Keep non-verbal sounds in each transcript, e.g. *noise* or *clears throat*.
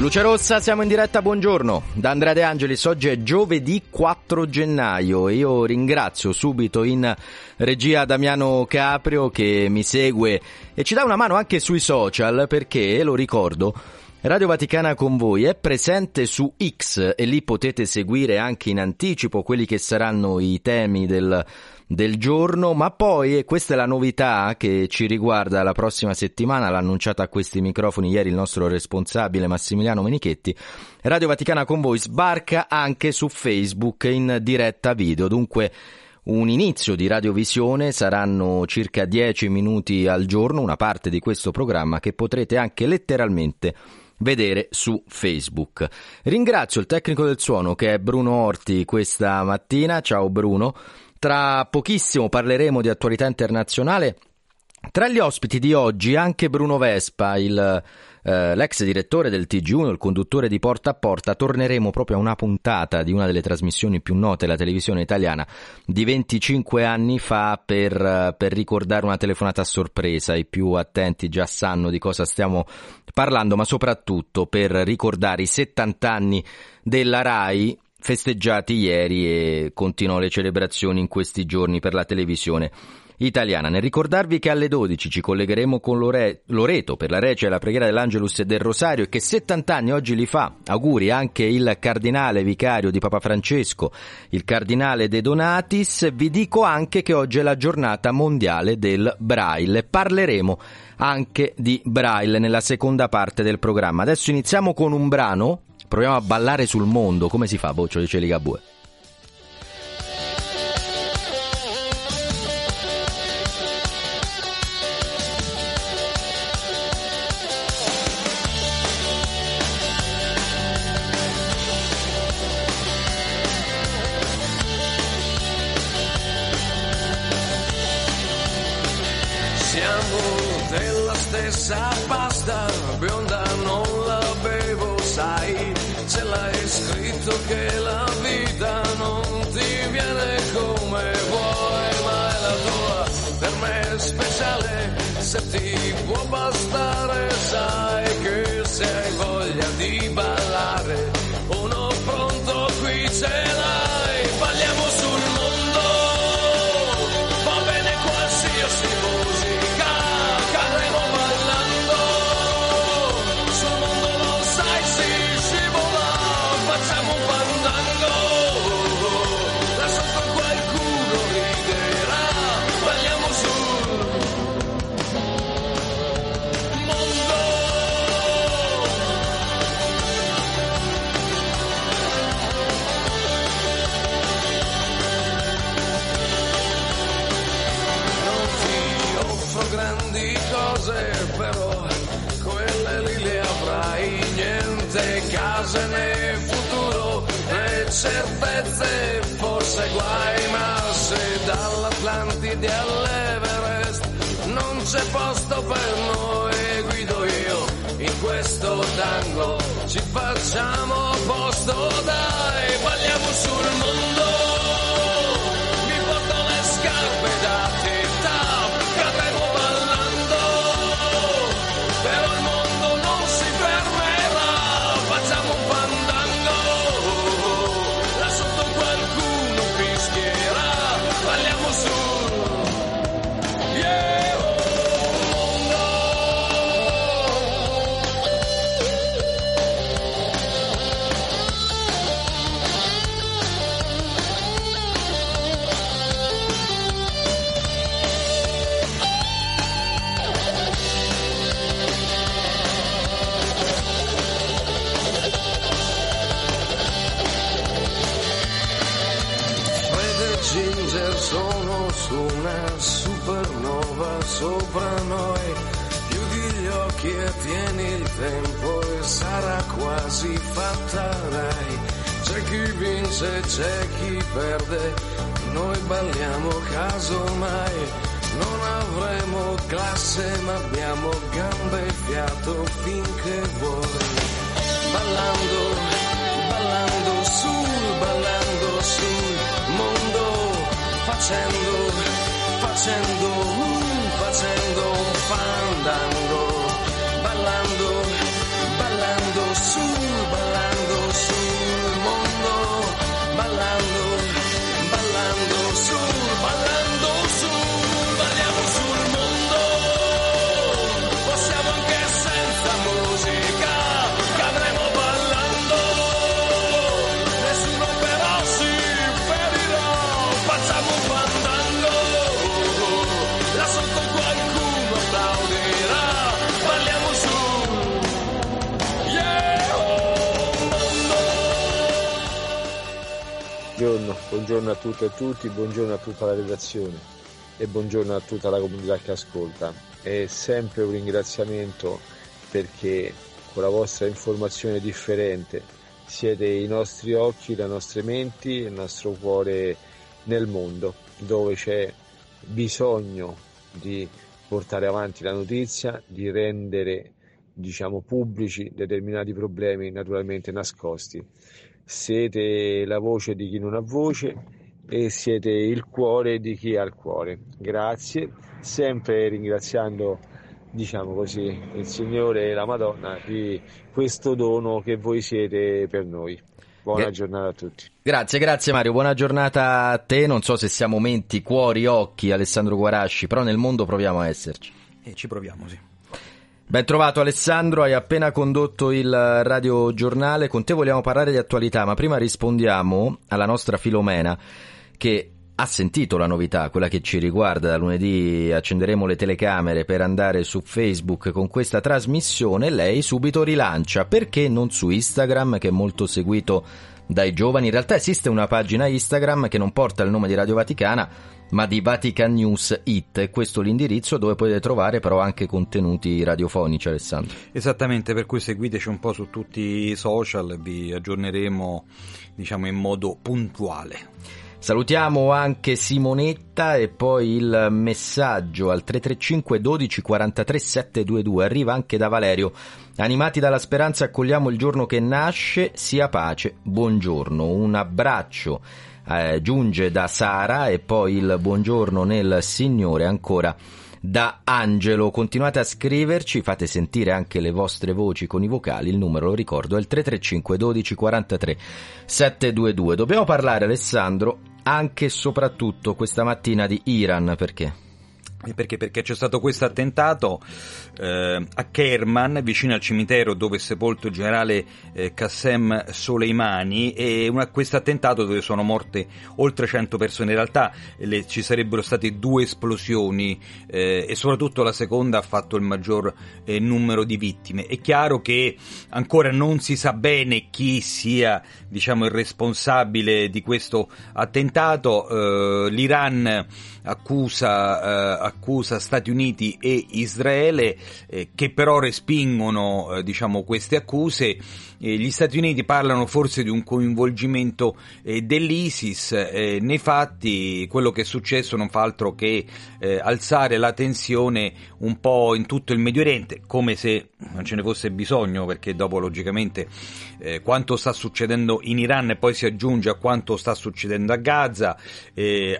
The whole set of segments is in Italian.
Luce Rossa, siamo in diretta, buongiorno. Da Andrea De Angelis, oggi è giovedì 4 gennaio io ringrazio subito in regia Damiano Caprio che mi segue e ci dà una mano anche sui social perché, lo ricordo, Radio Vaticana con voi è presente su X e lì potete seguire anche in anticipo quelli che saranno i temi del del giorno, ma poi, e questa è la novità che ci riguarda la prossima settimana, l'ha annunciata a questi microfoni ieri il nostro responsabile Massimiliano Menichetti, Radio Vaticana con voi sbarca anche su Facebook in diretta video, dunque un inizio di radiovisione, saranno circa 10 minuti al giorno, una parte di questo programma che potrete anche letteralmente vedere su Facebook. Ringrazio il tecnico del suono che è Bruno Orti questa mattina. Ciao Bruno. Tra pochissimo parleremo di attualità internazionale. Tra gli ospiti di oggi anche Bruno Vespa, il, eh, l'ex direttore del TG1, il conduttore di Porta a Porta. Torneremo proprio a una puntata di una delle trasmissioni più note della televisione italiana di 25 anni fa per, per ricordare una telefonata a sorpresa. I più attenti già sanno di cosa stiamo parlando, ma soprattutto per ricordare i 70 anni della RAI festeggiati ieri e continuò le celebrazioni in questi giorni per la televisione italiana. Nel ricordarvi che alle 12 ci collegheremo con Lore- Loreto per la rece e la preghiera dell'Angelus e del Rosario e che 70 anni oggi li fa. Auguri anche il cardinale vicario di Papa Francesco, il cardinale De Donatis. Vi dico anche che oggi è la giornata mondiale del Braille. Parleremo anche di Braille nella seconda parte del programma. Adesso iniziamo con un brano Proviamo a ballare sul mondo. Come si fa, Boccio, dice Ligabue? Redazione e buongiorno a tutta la comunità che ascolta. È sempre un ringraziamento perché con la vostra informazione differente siete i nostri occhi, le nostre menti, il nostro cuore nel mondo dove c'è bisogno di portare avanti la notizia, di rendere diciamo pubblici determinati problemi naturalmente nascosti siete la voce di chi non ha voce e siete il cuore di chi ha il cuore. Grazie, sempre ringraziando, diciamo così, il Signore e la Madonna di questo dono che voi siete per noi. Buona Gra- giornata a tutti. Grazie, grazie Mario, buona giornata a te. Non so se siamo menti, cuori, occhi, Alessandro Guarasci, però nel mondo proviamo a esserci. E ci proviamo, sì. Ben trovato Alessandro, hai appena condotto il radio giornale, con te vogliamo parlare di attualità, ma prima rispondiamo alla nostra Filomena che ha sentito la novità, quella che ci riguarda, da lunedì accenderemo le telecamere per andare su Facebook con questa trasmissione, lei subito rilancia, perché non su Instagram che è molto seguito dai giovani, in realtà esiste una pagina Instagram che non porta il nome di Radio Vaticana, ma di Vatican News It, e questo è l'indirizzo dove potete trovare però anche contenuti radiofonici, Alessandro. Esattamente, per cui seguiteci un po' su tutti i social vi aggiorneremo, diciamo, in modo puntuale. Salutiamo anche Simonetta e poi il messaggio al 335 12 43 722 arriva anche da Valerio. Animati dalla speranza accogliamo il giorno che nasce, sia pace, buongiorno, un abbraccio eh, giunge da Sara e poi il buongiorno nel Signore ancora da Angelo. Continuate a scriverci, fate sentire anche le vostre voci con i vocali. Il numero, lo ricordo, è il 335 12 43 722. Dobbiamo parlare, Alessandro, anche e soprattutto questa mattina di Iran, perché? Perché? Perché c'è stato questo attentato eh, a Kerman, vicino al cimitero dove è sepolto il generale eh, Qassem Soleimani, e questo attentato dove sono morte oltre 100 persone. In realtà le, ci sarebbero state due esplosioni eh, e soprattutto la seconda ha fatto il maggior eh, numero di vittime. È chiaro che ancora non si sa bene chi sia diciamo, il responsabile di questo attentato. Eh, L'Iran accusa, eh, accusa Stati Uniti e Israele eh, che però respingono eh, diciamo, queste accuse. Gli Stati Uniti parlano forse di un coinvolgimento eh, dell'ISIS, eh, nei fatti quello che è successo non fa altro che eh, alzare la tensione un po' in tutto il Medio Oriente, come se non ce ne fosse bisogno, perché dopo logicamente quanto sta succedendo in Iran e poi si aggiunge a quanto sta succedendo a Gaza,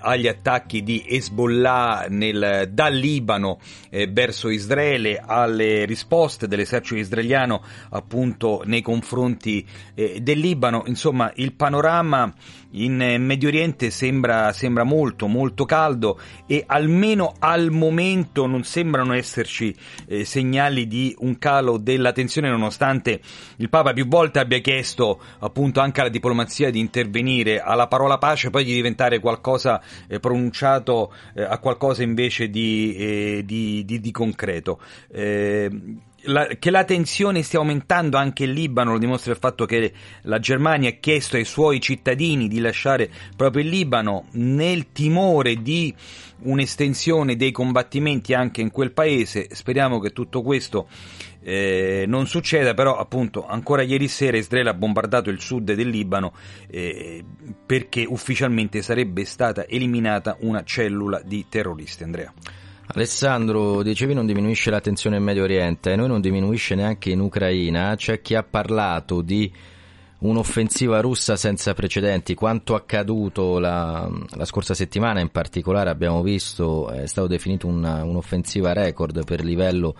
agli attacchi di Hezbollah nel, dal Libano eh, verso Israele alle risposte dell'esercito israeliano appunto nei confronti eh, del Libano, insomma il panorama in eh, Medio Oriente sembra, sembra molto molto caldo e almeno al momento non sembrano esserci eh, segnali di un calo della tensione nonostante il Papa più volte abbia chiesto appunto anche alla diplomazia di intervenire alla parola pace poi di diventare qualcosa eh, pronunciato eh, a qualcosa invece di, eh, di, di, di concreto. La, che la tensione stia aumentando anche in Libano lo dimostra il fatto che la Germania ha chiesto ai suoi cittadini di lasciare proprio il Libano nel timore di un'estensione dei combattimenti anche in quel paese. Speriamo che tutto questo eh, non succeda, però appunto ancora ieri sera Israele ha bombardato il sud del Libano eh, perché ufficialmente sarebbe stata eliminata una cellula di terroristi. Andrea. Alessandro, dicevi non diminuisce la tensione in Medio Oriente, e noi non diminuisce neanche in Ucraina, c'è chi ha parlato di un'offensiva russa senza precedenti, quanto accaduto la, la scorsa settimana in particolare abbiamo visto è stato definito una, un'offensiva record per, livello,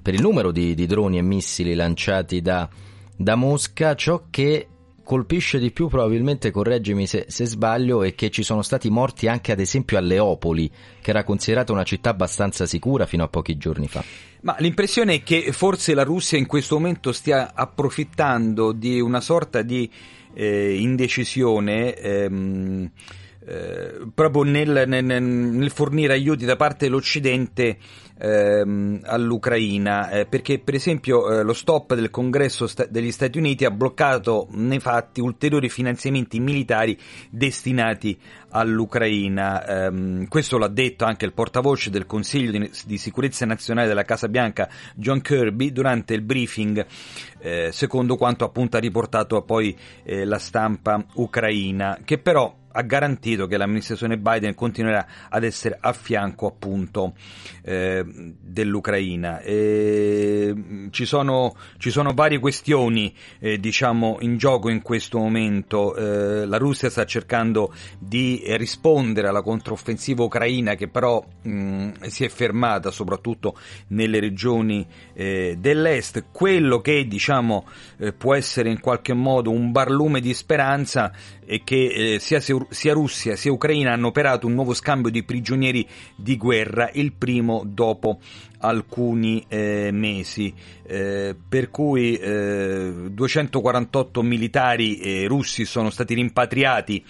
per il numero di, di droni e missili lanciati da, da Mosca, ciò che colpisce di più, probabilmente correggimi se, se, sbaglio, è che ci sono stati morti anche ad esempio a Leopoli, che era considerata una città abbastanza sicura fino a pochi giorni fa. Ma l'impressione è che forse la Russia in questo momento stia approfittando di una sorta di eh, indecisione. Ehm, eh, proprio nel, nel, nel, fornire aiuti da parte dell'Occidente ehm, all'Ucraina, eh, perché per esempio eh, lo stop del Congresso sta- degli Stati Uniti ha bloccato nei fatti ulteriori finanziamenti militari destinati all'Ucraina. Ehm, questo l'ha detto anche il portavoce del Consiglio di, di, Sicurezza Nazionale della Casa Bianca, John Kirby, durante il briefing, eh, secondo quanto appunto ha riportato poi eh, la stampa ucraina, che però ha garantito che l'amministrazione Biden continuerà ad essere a fianco appunto eh, dell'Ucraina. E, mm, ci, sono, ci, sono, varie questioni eh, diciamo in gioco in questo momento. Eh, la Russia sta cercando di rispondere alla controffensiva ucraina che però mh, mm, si è fermata soprattutto nelle regioni eh, dell'est. Quello che diciamo eh, può essere in qualche modo un barlume di speranza è che eh, sia, sia Russia sia Ucraina hanno operato un nuovo scambio di prigionieri di guerra, il primo dopo alcuni eh, mesi, eh, per cui eh, 248 militari eh, russi sono stati rimpatriati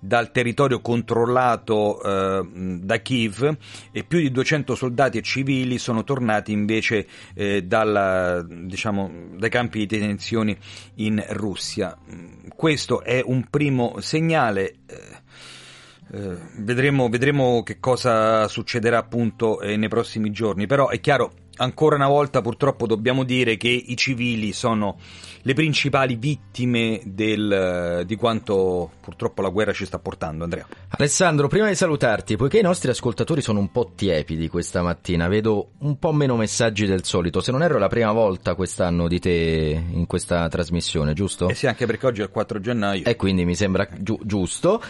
dal territorio controllato eh, da Kiev e più di 200 soldati e civili sono tornati invece eh, dalla, diciamo, dai campi di detenzione in Russia. Questo è un primo segnale. Eh, eh vedremo, vedremo, che cosa succederà appunto eh, nei prossimi giorni, però è chiaro ancora una volta purtroppo dobbiamo dire che i civili sono le principali vittime del, di quanto purtroppo la guerra ci sta portando. Andrea. Alessandro, prima di salutarti, poiché i nostri ascoltatori sono un po' tiepidi questa mattina, vedo un po' meno messaggi del solito. Se non erro è la prima volta quest'anno di te in questa trasmissione, giusto? Eh sì, anche perché oggi è il 4 gennaio. E quindi mi sembra giu- giusto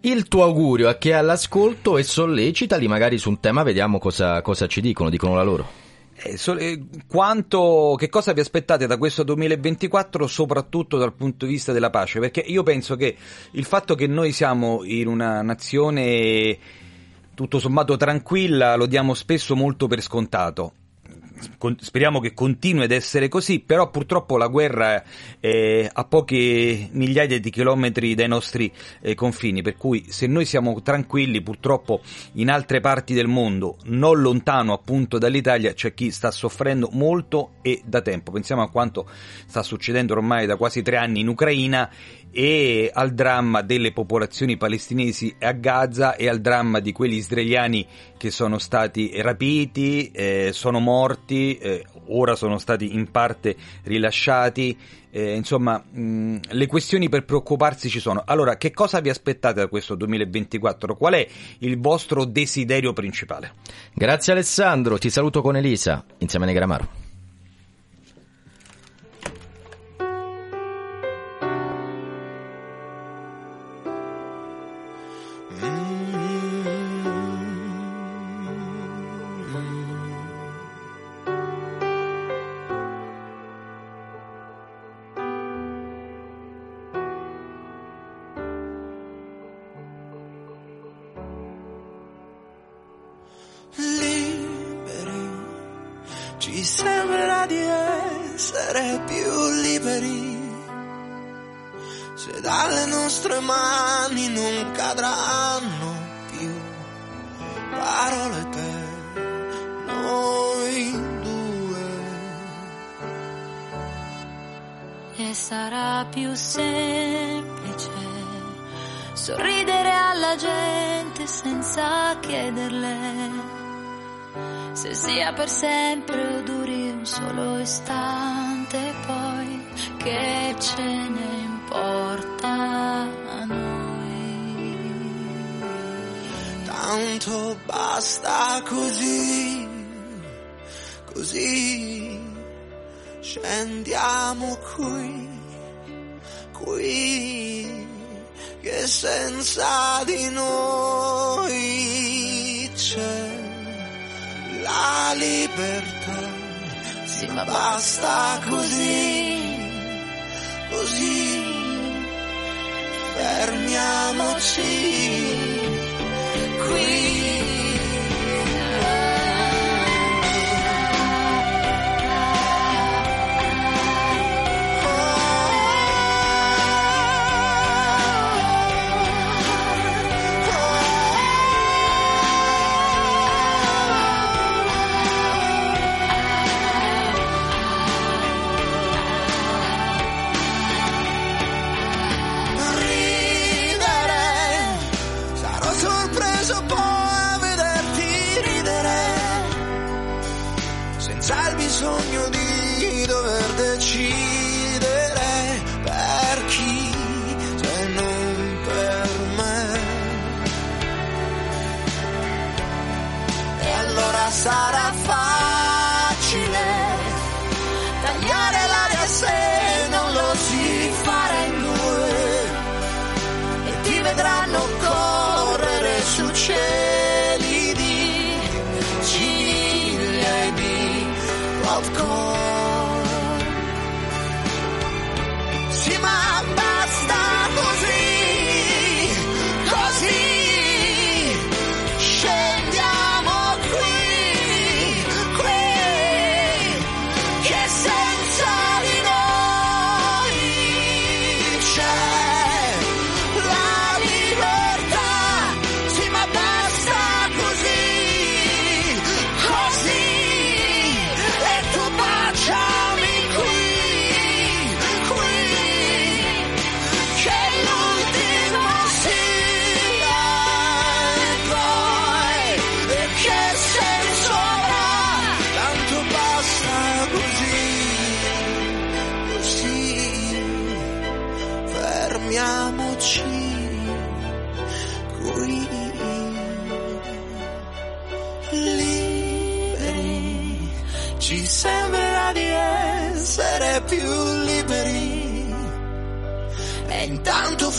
il tuo augurio a chi è all'ascolto e sollecitali magari su un tema, vediamo cosa, cosa ci dicono, dicono la loro. Eh, eh, quanto, che cosa vi aspettate da questo 2024 soprattutto dal punto di vista della pace? Perché io penso che il fatto che noi siamo in una nazione tutto sommato tranquilla lo diamo spesso molto per scontato speriamo che continui ad essere così, però purtroppo la guerra è a poche migliaia di chilometri dai nostri eh, confini, per cui se noi siamo tranquilli, purtroppo in altre parti del mondo, non lontano appunto dall'Italia, c'è chi sta soffrendo molto e da tempo. Pensiamo a quanto sta succedendo ormai da quasi tre anni in Ucraina e al dramma delle popolazioni palestinesi a Gaza e al dramma di quelli israeliani che sono stati rapiti, eh, sono morti, eh, ora sono stati in parte rilasciati. Eh, insomma, mh, le questioni per preoccuparsi ci sono. Allora, che cosa vi aspettate da questo 2024? Qual è il vostro desiderio principale? Grazie Alessandro, ti saluto con Elisa, insieme a Negramaro. Basta così, così, fermiamoci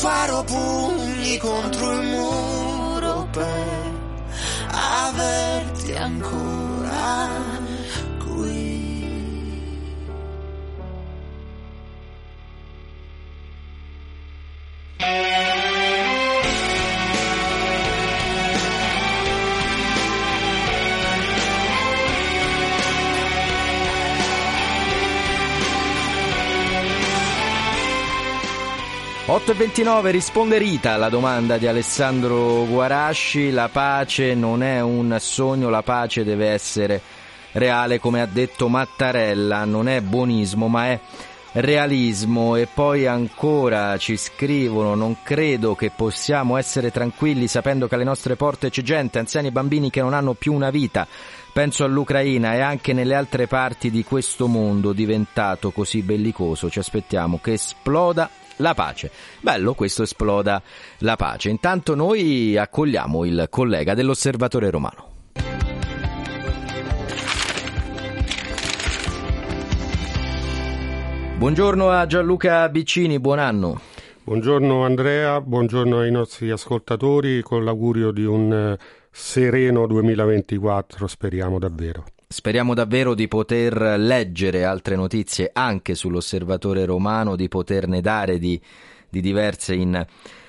farò pugni contro il muro per averti ancora 8.29 risponde Rita alla domanda di Alessandro Guarasci, la pace non è un sogno, la pace deve essere reale come ha detto Mattarella, non è buonismo ma è realismo e poi ancora ci scrivono non credo che possiamo essere tranquilli sapendo che alle nostre porte c'è gente, anziani e bambini che non hanno più una vita. Penso all'Ucraina e anche nelle altre parti di questo mondo diventato così bellicoso. Ci aspettiamo che esploda la pace. Bello, questo esploda la pace. Intanto noi accogliamo il collega dell'Osservatore Romano. Buongiorno a Gianluca Biccini, buon anno. Buongiorno Andrea, buongiorno ai nostri ascoltatori con l'augurio di un eh, sereno 2024, speriamo davvero. Speriamo davvero di poter leggere altre notizie anche sull'osservatore romano, di poterne dare di, di diverse in,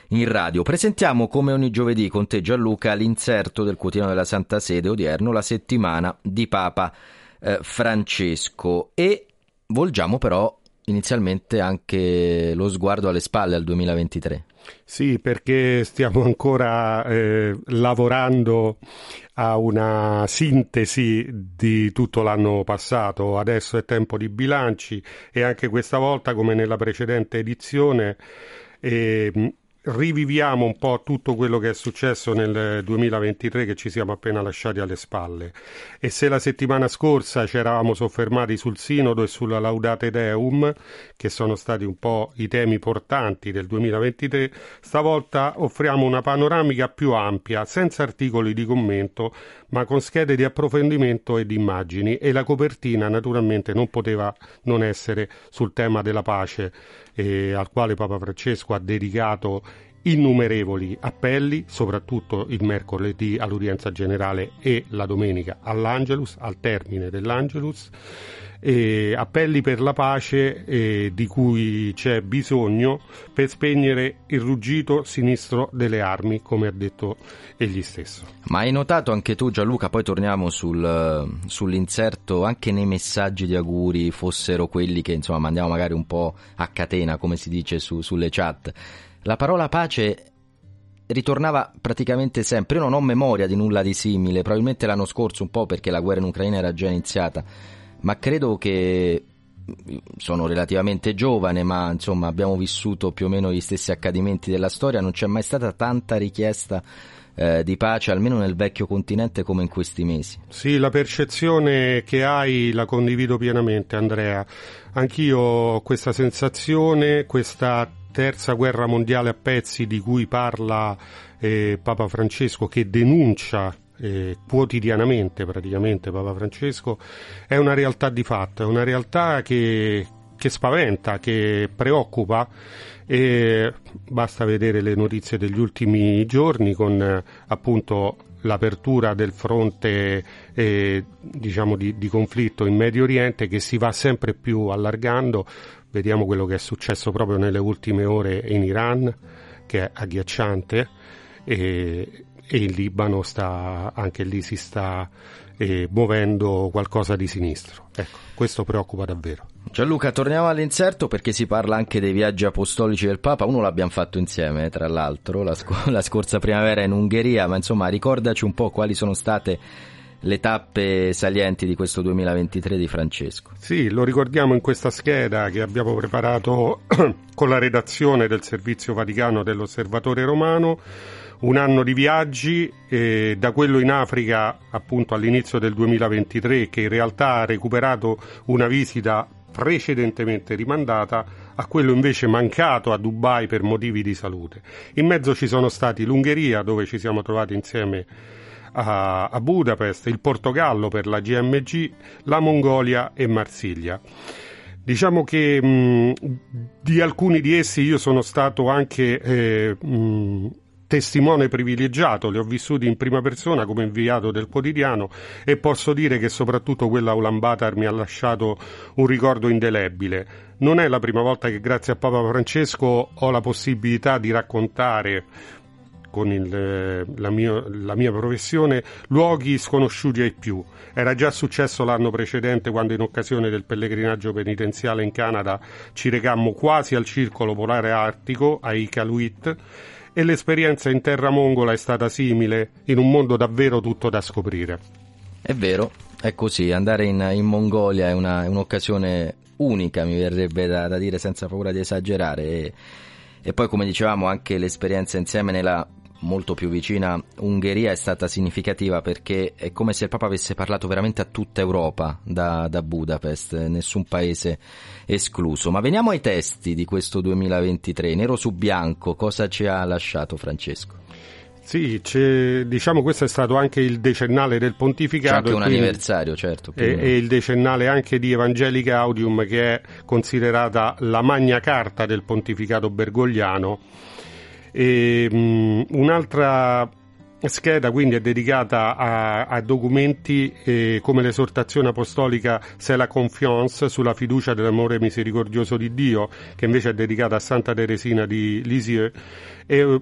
in, radio. Presentiamo come ogni giovedì con te Gianluca l'inserto del quotidiano della Santa Sede odierno, la settimana di Papa eh, Francesco e volgiamo però inizialmente anche lo sguardo alle spalle al 2023. Sì, perché stiamo ancora eh, lavorando a una sintesi di tutto l'anno passato. Adesso è tempo di bilanci e anche questa volta, come nella precedente edizione, eh, riviviamo un po' tutto quello che è successo nel 2023 che ci siamo appena lasciati alle spalle. E se la settimana scorsa ci eravamo soffermati sul Sinodo e sulla Laudate Deum, che sono stati un po' i temi portanti del 2023, stavolta offriamo una panoramica più ampia, senza articoli di commento, ma con schede di approfondimento e di immagini e la copertina naturalmente non poteva non essere sul tema della pace eh, al quale Papa Francesco ha dedicato innumerevoli appelli, soprattutto il mercoledì all'udienza generale e la domenica all'Angelus, al termine dell'Angelus, e appelli per la pace eh, di cui c'è bisogno per spegnere il ruggito sinistro delle armi, come ha detto egli stesso. Ma hai notato anche tu Gianluca, poi torniamo sul, sull'inserto, anche nei messaggi di auguri fossero quelli che insomma mandiamo magari un po' a catena, come si dice su, sulle chat la parola pace ritornava praticamente sempre. Io non ho memoria di nulla di simile, probabilmente l'anno scorso un po' perché la guerra in Ucraina era già iniziata, ma credo che sono relativamente giovane, ma insomma abbiamo vissuto più o meno gli stessi accadimenti della storia, non c'è mai stata tanta richiesta eh, di pace, almeno nel vecchio continente come in questi mesi. Sì, la percezione che hai la condivido pienamente, Andrea. Anch'io ho questa sensazione, questa terza guerra mondiale a pezzi di cui parla eh, Papa Francesco, che denuncia eh, quotidianamente praticamente Papa Francesco, è una realtà di fatto, è una realtà che, che spaventa, che preoccupa e basta vedere le notizie degli ultimi giorni con eh, appunto l'apertura del fronte eh, diciamo di, di, conflitto in Medio Oriente che si va sempre più allargando. Vediamo quello che è successo proprio nelle ultime ore in Iran, che è agghiacciante, e, e in Libano sta, anche lì si sta eh, muovendo qualcosa di sinistro. Ecco, questo preoccupa davvero. Gianluca, torniamo all'inserto perché si parla anche dei viaggi apostolici del Papa. Uno l'abbiamo fatto insieme, tra l'altro, la, sc- *laughs* la scorsa primavera in Ungheria, ma insomma ricordaci un po' quali sono state le tappe salienti di questo 2023 di Francesco. Sì, lo ricordiamo in questa scheda che abbiamo preparato *clears throat* con la redazione del Servizio Vaticano dell'Osservatore Romano. Un anno di viaggi, eh, da quello in Africa appunto all'inizio del 2023 che in realtà ha recuperato una visita precedentemente rimandata a quello invece mancato a Dubai per motivi di salute. In mezzo ci sono stati l'Ungheria dove ci siamo trovati insieme a, a Budapest, il Portogallo per la GMG, la Mongolia e Marsiglia. Diciamo che mh, di alcuni di essi io sono stato anche eh, mh, testimone privilegiato, li ho vissuti in prima persona come inviato del quotidiano e posso dire che soprattutto quella Ulaanbaatar mi ha lasciato un ricordo indelebile. Non è la prima volta che grazie a Papa Francesco ho la possibilità di raccontare con il, la, mio, la, mia professione luoghi sconosciuti ai più. Era già successo l'anno precedente quando in occasione del pellegrinaggio penitenziale in Canada ci recammo quasi al circolo polare artico, a Iqaluit, e l'esperienza in terra mongola è stata simile, in un mondo davvero tutto da scoprire. È vero, è così, andare in, in Mongolia è, una, è, un'occasione unica, mi verrebbe da, da dire senza paura di esagerare. E, e poi, come dicevamo, anche l'esperienza insieme nella molto più vicina Ungheria è stata significativa perché è come se il Papa avesse parlato veramente a tutta Europa da, da Budapest, nessun paese escluso. Ma veniamo ai testi di questo 2023, nero su bianco, cosa ci ha lasciato Francesco? Sì, diciamo questo è stato anche il decennale del pontificato. C'è anche un anniversario, certo. E, e, il decennale anche di Evangelica Audium, che è considerata la magna carta del pontificato bergogliano e, um, un'altra scheda quindi è dedicata a, a documenti eh, come l'esortazione apostolica C'est la confiance sulla fiducia dell'amore misericordioso di Dio, che invece è dedicata a Santa Teresina di Lisieux. E, eh,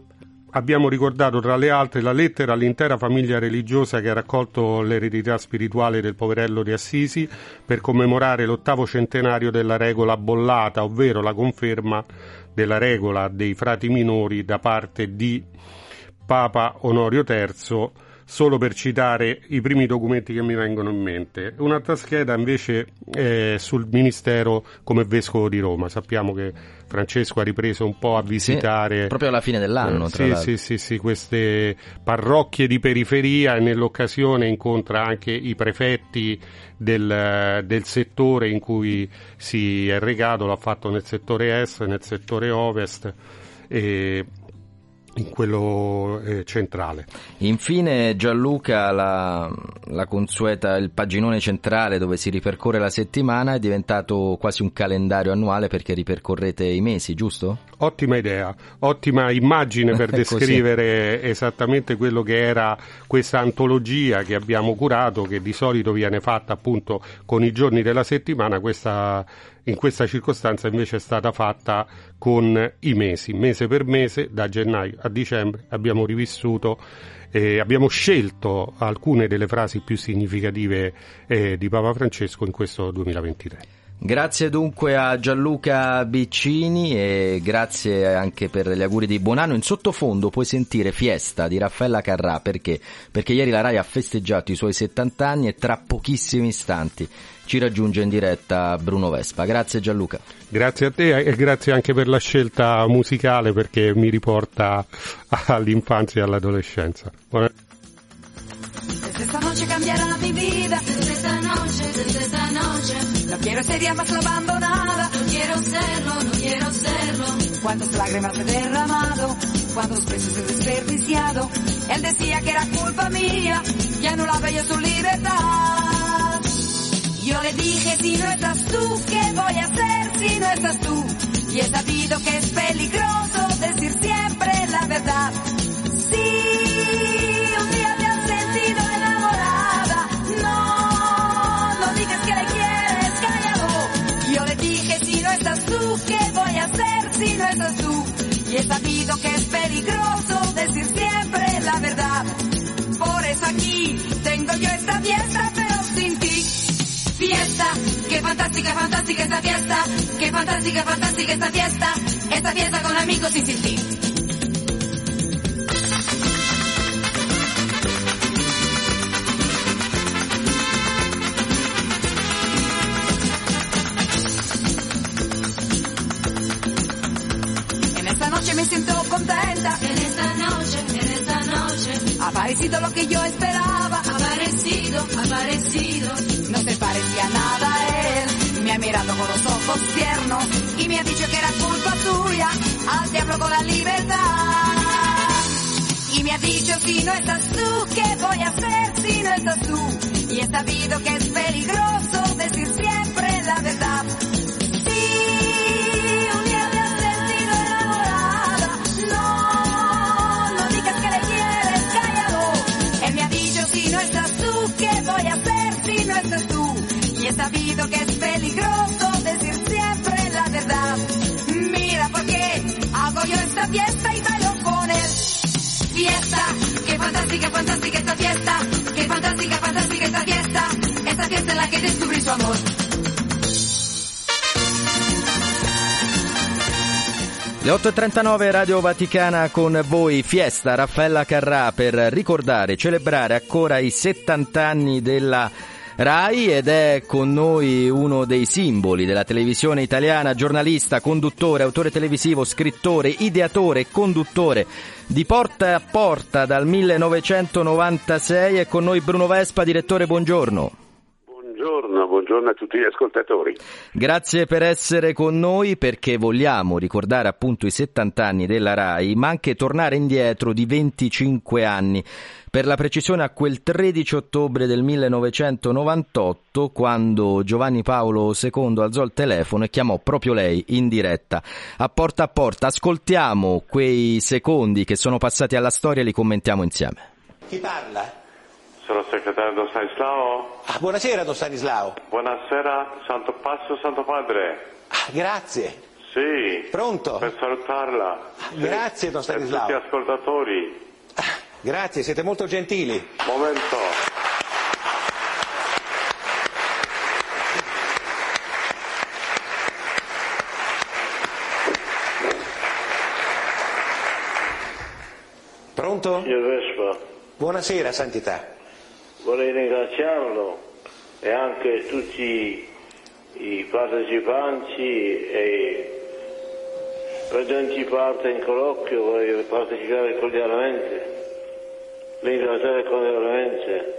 abbiamo ricordato tra le altre la lettera all'intera famiglia religiosa che ha raccolto l'eredità spirituale del poverello di Assisi per commemorare l'ottavo centenario della regola bollata, ovvero la conferma della regola dei frati minori da parte di Papa Onorio III solo per citare i primi documenti che mi vengono in mente. Un'altra scheda invece è sul Ministero come Vescovo di Roma. Sappiamo che Francesco ha ripreso un po' a visitare... Sì, proprio alla fine dell'anno, eh, tra sì, l'altro. sì, sì, sì, queste parrocchie di periferia e nell'occasione incontra anche i prefetti del, del settore in cui si è recato, l'ha fatto nel settore est, nel settore ovest. E in quello eh, centrale. Infine Gianluca, la, la, consueta, il paginone centrale dove si ripercorre la settimana è diventato quasi un calendario annuale perché ripercorrete i mesi, giusto? Ottima idea, ottima immagine per *laughs* descrivere esattamente quello che era questa antologia che abbiamo curato, che di solito viene fatta appunto con i giorni della settimana, questa in questa circostanza invece è stata fatta con i mesi, mese per mese, da gennaio a dicembre abbiamo rivissuto e abbiamo scelto alcune delle frasi più significative eh, di Papa Francesco in questo 2023. Grazie dunque a Gianluca Biccini e grazie anche per gli auguri di buon anno. In sottofondo puoi sentire Fiesta di Raffaella Carrà perché? Perché ieri la RAI ha festeggiato i suoi 70 anni e tra pochissimi istanti ci raggiunge in diretta Bruno Vespa. Grazie Gianluca. Grazie a te e grazie anche per la scelta musicale perché mi riporta all'infanzia e all'adolescenza. Buona... Cuántas lágrimas he derramado, cuántos besos he desperdiciado. Él decía que era culpa mía, que anulaba yo su libertad. Yo le dije, si no estás tú, ¿qué voy a hacer si no estás tú? Y he sabido que es peligroso decir siempre la verdad. Sí, un día te has sentido enamorada. No, no digas que le quieres, cállalo. Yo le dije, si no estás tú, ¿qué voy a hacer si no estás tú? Y he sabido que es peligroso decir siempre la verdad. Por eso aquí tengo yo esta fiesta, fiesta. Qué fantástica, fantástica esta fiesta. Qué fantástica, fantástica esta fiesta. Esta fiesta con amigos y sin ti. En esta noche me siento contenta. En esta noche, en esta noche. Ha aparecido lo que yo esperaba. Ha aparecido, ha aparecido. Parecía nada él. Me ha mirado con los ojos tiernos y me ha dicho que era culpa tuya. Al diablo con la libertad. Y me ha dicho si no estás tú, ¿qué voy a hacer si no estás tú? Y he sabido que es peligroso sabido que es peligroso decir siempre la verdad. Mira por qué hago yo esta fiesta y bailo con él. Fiesta, qué fantástica, fantástica esta fiesta. Qué fantástica, fantástica esta fiesta. Esta fiesta en la que descubrí su amor. Le 8.39 Radio Vaticana con voi, Fiesta Raffaella Carrà per ricordare celebrare ancora i 70 anni della RAI ed è con noi uno dei simboli della televisione italiana, giornalista, conduttore, autore televisivo, scrittore, ideatore e conduttore di Porta a Porta dal 1996 è con noi Bruno Vespa, direttore, buongiorno. Buongiorno, buongiorno a tutti gli ascoltatori. Grazie per essere con noi perché vogliamo ricordare appunto i 70 anni della RAI, ma anche tornare indietro di 25 anni. Per la precisione a quel 13 ottobre del 1998, quando Giovanni Paolo II alzò il telefono e chiamò proprio lei in diretta. A porta a porta, ascoltiamo quei secondi che sono passati alla storia e li commentiamo insieme. Chi parla? Sono il segretario Don Stanislao. Ah, buonasera, Don Stanislao. Buonasera, Santo Passo, Santo Padre. Ah, grazie. Sì. Pronto? Per salutarla. Sì. Grazie, Don E Stanislao. tutti gli ascoltatori. Grazie, siete molto gentili. Momento. Pronto? Signor Vespa, Buonasera, Santità. Vorrei ringraziarlo e anche tutti i partecipanti e prendenti parte in colloquio, vorrei partecipare cordialmente, ringraziare cordialmente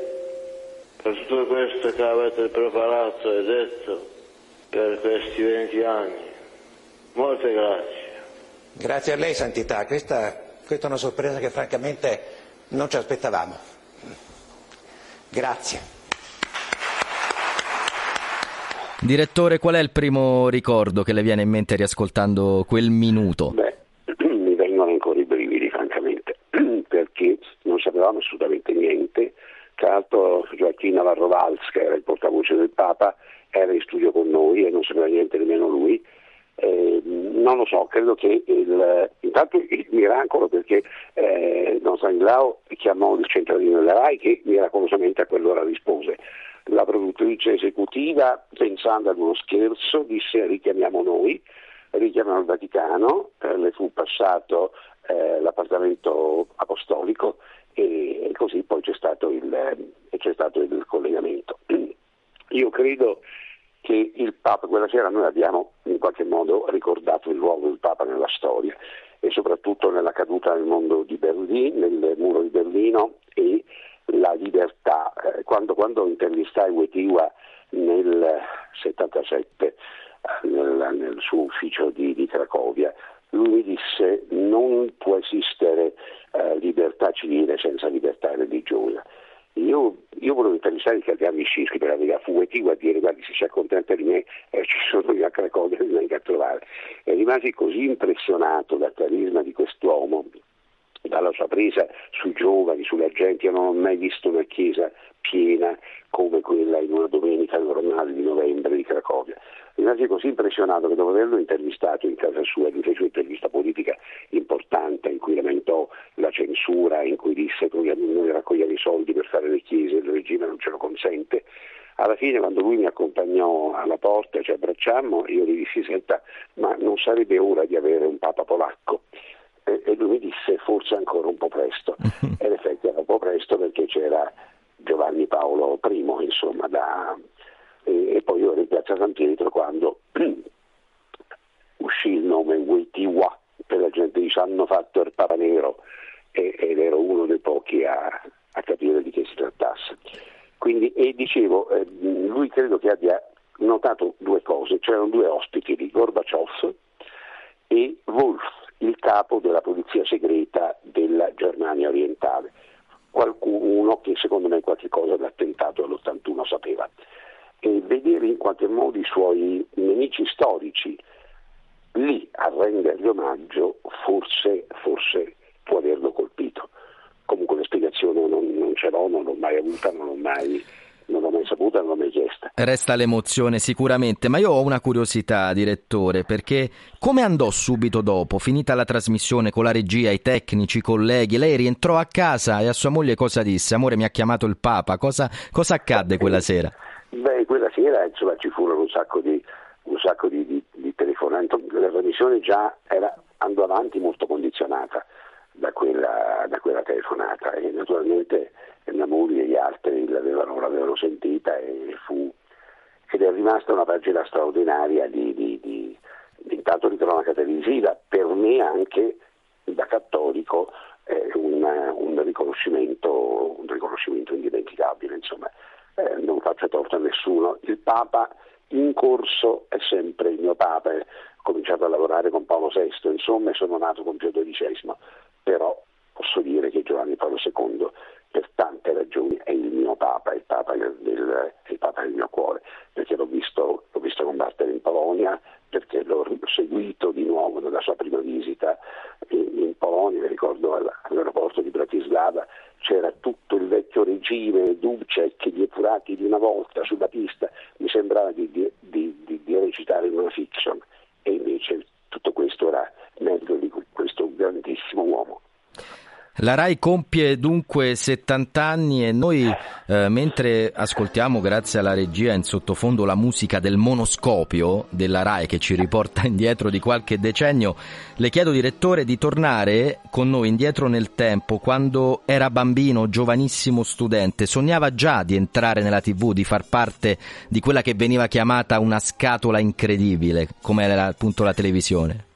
per tutto questo che avete preparato e detto per questi 20 anni. Molte grazie. Grazie a lei, Santità. Questa, questa è una sorpresa che francamente non ci aspettavamo. Grazie. Direttore, qual è il primo ricordo che le viene in mente riascoltando quel minuto? Beh, mi vengono ancora i brividi, francamente, perché non sapevamo assolutamente niente. Tra l'altro Gioacchino Navarro che era il portavoce del Papa, era in studio con noi e non sapeva niente nemmeno lui. Eh, non lo so, credo che il, intanto il miracolo perché eh, Don Stanislao chiamò il centralino della RAI che miracolosamente a quell'ora rispose. La produttrice esecutiva, pensando ad uno scherzo, disse richiamiamo noi, richiamano il Vaticano, eh, le fu passato eh, l'appartamento apostolico e, così poi c'è stato il, c'è stato il collegamento. *clears throat* Io credo che il Papa quella sera noi abbiamo in qualche modo ricordato il ruolo del Papa nella storia e soprattutto nella caduta nel mondo di Berlino, nel muro di Berlino e la libertà. Eh, quando, quando intervistai Wetiwa nel 77 eh, nel, nel suo ufficio di, di, Cracovia, lui mi disse non può esistere eh, libertà civile senza libertà religiosa. Io, io volevo intervistare il cardinale Scischi per arrivare a Fumetigua a dire guardi se si accontenta di me eh, ci sono io a Cracovia mi venga a trovare. E rimasi così impressionato dal carisma di quest'uomo dalla sua presa sui giovani, sulla gente, io non ho mai visto una chiesa piena come quella in una domenica normale di novembre di Cracovia. Rimasi così impressionato che dopo averlo intervistato in casa sua, gli fece un'intervista politica importante in cui lamentò la censura, in cui disse che noi raccogliamo i soldi per fare le chiese, il regime non ce lo consente. Alla fine quando lui mi accompagnò alla porta ci abbracciammo, io gli dissi senta, ma non sarebbe ora di avere un papa polacco? E lui mi disse forse ancora un po' presto e *laughs* in effetti era un po' presto perché c'era Giovanni Paolo I insomma da, e, e, poi io ero in piazza San Pietro quando *clears throat* uscì il nome Wetiwa e la gente dice hanno fatto il Papa Nero e, ed ero uno dei pochi a, a, capire di che si trattasse. Quindi e dicevo eh, lui credo che abbia notato due cose. C'erano due ospiti di Gorbaciov e Wolf il capo della polizia segreta della Germania orientale, qualcuno che secondo me qualche cosa dell'attentato dell'81 sapeva. E vedere in qualche modo i suoi nemici storici lì a rendergli omaggio forse, forse può averlo colpito. Comunque la spiegazione non, non ce l'ho, non l'ho mai avuta, non l'ho mai non l'ho mai saputa, non l'ho mai chiesta. Resta l'emozione sicuramente, ma io ho una curiosità, direttore, perché come andò subito dopo, finita la trasmissione con la regia, i tecnici, i colleghi, lei rientrò a casa e a sua moglie cosa disse? Amore, mi ha chiamato il Papa, cosa, cosa accadde quella sera? Beh, quella sera insomma, ci furono un sacco di, un sacco di, di, di telefonate, la trasmissione già era, andò avanti molto condizionata da quella, da quella telefonata e naturalmente mia moglie e gli altri l'avevano, l'avevano sentita e fu, ed è rimasta una pagina straordinaria di, di, di, di intanto di cronaca televisiva, per me anche da cattolico eh, un, un, riconoscimento, un, riconoscimento, indimenticabile, insomma, eh, non faccio torto a nessuno. Il Papa in corso è sempre il mio Papa, ho cominciato a lavorare con Paolo VI, insomma sono nato con Pio XII, però posso dire che Giovanni Paolo II per tante ragioni è il mio Papa, il Papa del, il Papa del mio cuore, perché l'ho visto, l'ho visto combattere in Polonia, perché l'ho seguito di nuovo nella sua prima visita in, in Polonia, mi ricordo all'aeroporto di Bratislava, c'era tutto il vecchio regime Dubček, gli epurati di una volta sulla pista, mi sembrava di, di, di, di recitare una fiction e invece tutto questo era meglio di questo grandissimo uomo. La RAI compie dunque 70 anni e noi, eh, mentre ascoltiamo, grazie alla regia, in sottofondo la musica del monoscopio della RAI che ci riporta *laughs* indietro di qualche decennio, le chiedo, direttore, di tornare con noi indietro nel tempo, quando era bambino, giovanissimo studente, sognava già di entrare nella TV, di far parte di quella che veniva chiamata una scatola incredibile, come era appunto la televisione.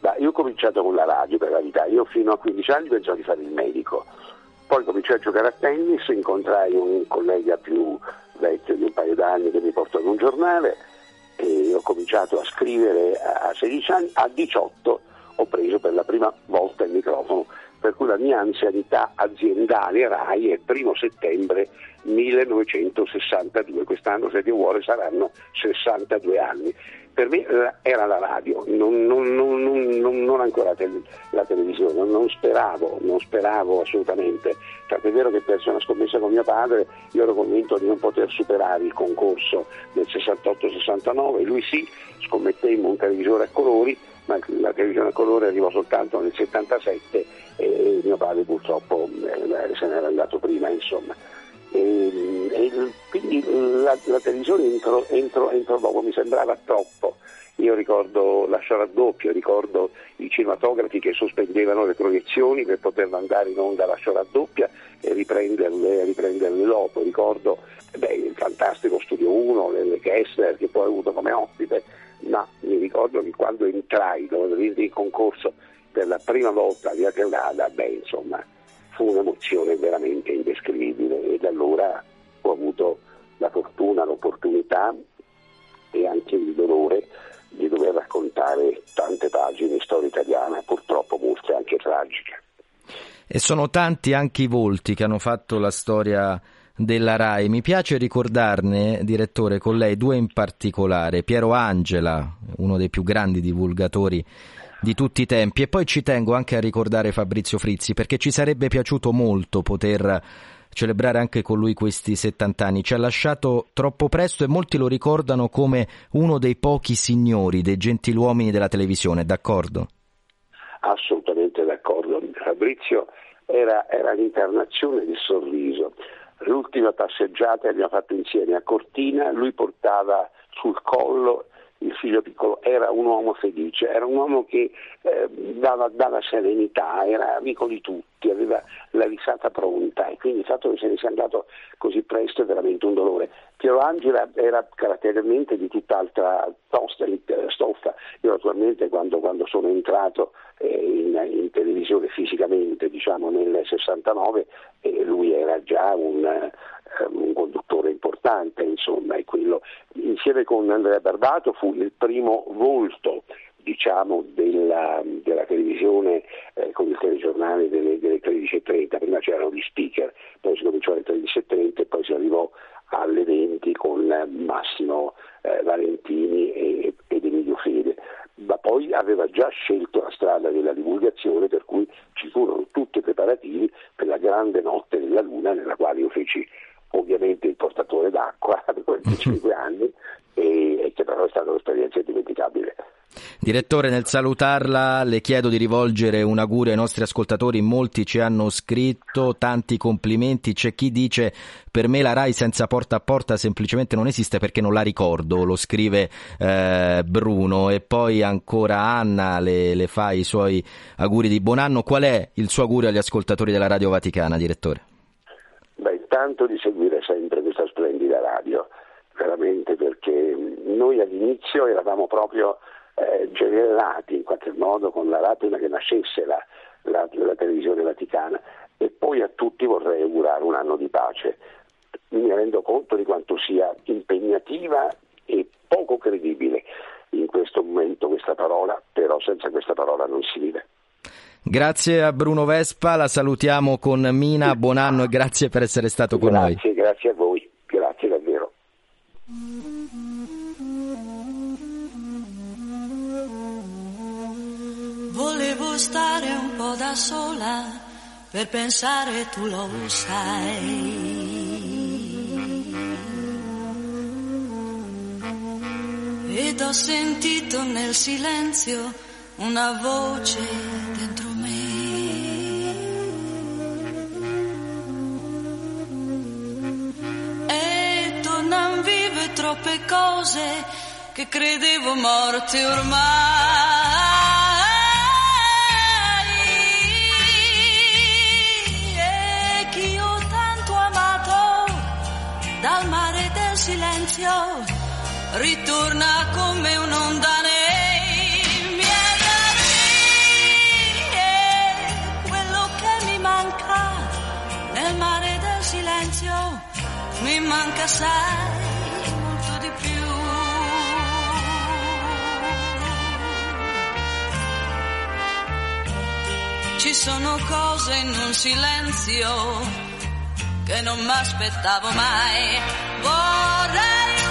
Beh, io ho cominciato con la radio per la verità, io fino a 15 anni pensavo di fare il medico, poi cominciai a giocare a tennis, incontrai un collega più vecchio di un paio d'anni che mi portò in un giornale e ho cominciato a scrivere a 16 anni, a 18 ho preso per la prima volta il microfono, per cui la mia anzianità aziendale RAI è primo settembre 1962, quest'anno se Dio vuole saranno 62 anni per me era la radio, non, non, non, non ancora la televisione, non speravo, non speravo assolutamente. Tant'è vero che persi una scommessa con mio padre, io ero convinto di non poter superare il concorso del 68-69, lui sì, scommettemmo un televisore a colori, ma la televisione a colore arrivò soltanto nel 77 e mio padre purtroppo eh, se n'era andato prima, insomma. E, e quindi la, la televisione entro, entro, entro dopo mi sembrava troppo. Io ricordo la doppio, ricordo i cinematografi che sospendevano le proiezioni per poter mandare in onda la doppia e riprenderle, riprenderle dopo. Ricordo beh, il fantastico Studio 1, le Kessler che poi ho avuto come ospite, ma mi ricordo che quando entrai, il concorso per la prima volta via Teodada, beh insomma fu un'emozione veramente indescrivibile e da allora ho avuto la fortuna, l'opportunità e anche il dolore di dover raccontare tante pagine di storia italiana, purtroppo molte anche tragiche. E sono tanti anche i volti che hanno fatto la storia della RAI. Mi piace ricordarne, direttore, con lei due in particolare. Piero Angela, uno dei più grandi divulgatori di tutti i tempi. E poi ci tengo anche a ricordare Fabrizio Frizzi perché ci sarebbe piaciuto molto poter celebrare anche con lui questi 70 anni. Ci ha lasciato troppo presto e molti lo ricordano come uno dei pochi signori, dei gentiluomini della televisione, d'accordo? Assolutamente d'accordo. Fabrizio era, era l'incarnazione del sorriso. L'ultima passeggiata che abbiamo fatto insieme a Cortina, lui portava sul collo il figlio piccolo era un uomo felice, era un uomo che eh, dava, dava, serenità, era amico di tutti, aveva la risata pronta e quindi il fatto che se ne sia andato così presto è veramente un dolore. Piero Angela era caratterialmente di tutt'altra tosta, stoffa. Io naturalmente quando, quando sono entrato eh, in, in, televisione fisicamente, diciamo nel 69, eh, lui era già un, eh, un conduttore importante, insomma, e quello. Insieme con Andrea Barbato fu il primo volto diciamo, della, della, televisione eh, con il telegiornale delle, delle 13.30, prima c'erano gli speaker, poi si cominciò alle 13.30 e poi si arrivò alle 20 con Massimo eh, Valentini e, ed Emilio Fede, ma poi aveva già scelto la strada della divulgazione per cui ci furono tutti i preparativi per la grande notte della luna nella quale io feci ovviamente il portatore d'acqua *laughs* per 25 anni e, e che però è stata un'esperienza indimenticabile. Direttore, nel salutarla le chiedo di rivolgere un augurio ai nostri ascoltatori, molti ci hanno scritto, tanti complimenti, c'è chi dice per me la RAI senza porta a porta semplicemente non esiste perché non la ricordo, lo scrive eh, Bruno. E poi ancora Anna le, le fa i suoi auguri di buon anno, qual è il suo augurio agli ascoltatori della Radio Vaticana, direttore? Beh, tanto di seguire sempre questa splendida radio, veramente perché noi all'inizio eravamo proprio eh, generati in qualche modo con la prima che nascesse la, la, la televisione vaticana e poi a tutti vorrei augurare un anno di pace. Mi rendo conto di quanto sia impegnativa e poco credibile in questo momento questa parola, però senza questa parola non si vive. Grazie a Bruno Vespa, la salutiamo con Mina, buon anno e grazie per essere stato con grazie, noi. Grazie, grazie a voi, grazie davvero. Volevo stare un po' da sola per pensare tu lo sai. Ed ho sentito nel silenzio una voce dentro troppe cose che credevo morte ormai. E chi ho tanto amato dal mare del silenzio ritorna come un'onda mi manca sai molto di più. Ci sono cose in un silenzio che non mi aspettavo mai. Vorrei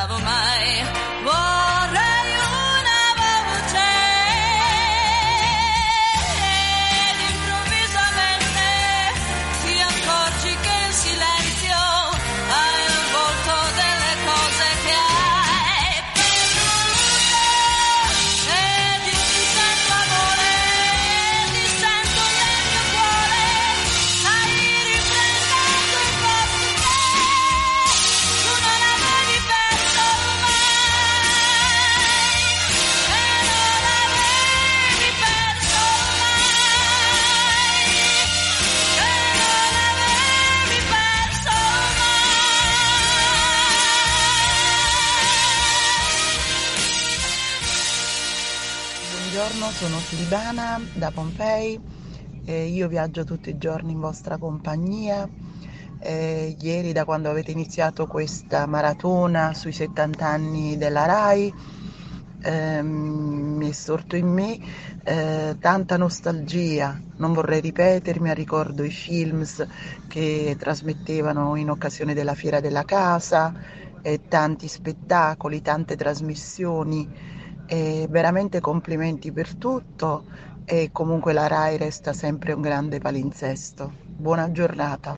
aspettavo mai. Da Pompei, eh, io viaggio tutti i giorni in vostra compagnia. Eh, ieri da quando avete iniziato questa maratona sui 70 anni della RAI ehm, mi è sorto in me eh, tanta nostalgia, non vorrei ripetermi, ricordo i films che trasmettevano in occasione della Fiera della Casa, eh, tanti spettacoli, tante trasmissioni. E veramente complimenti per tutto e comunque la RAI resta sempre un grande palinsesto. Buona giornata.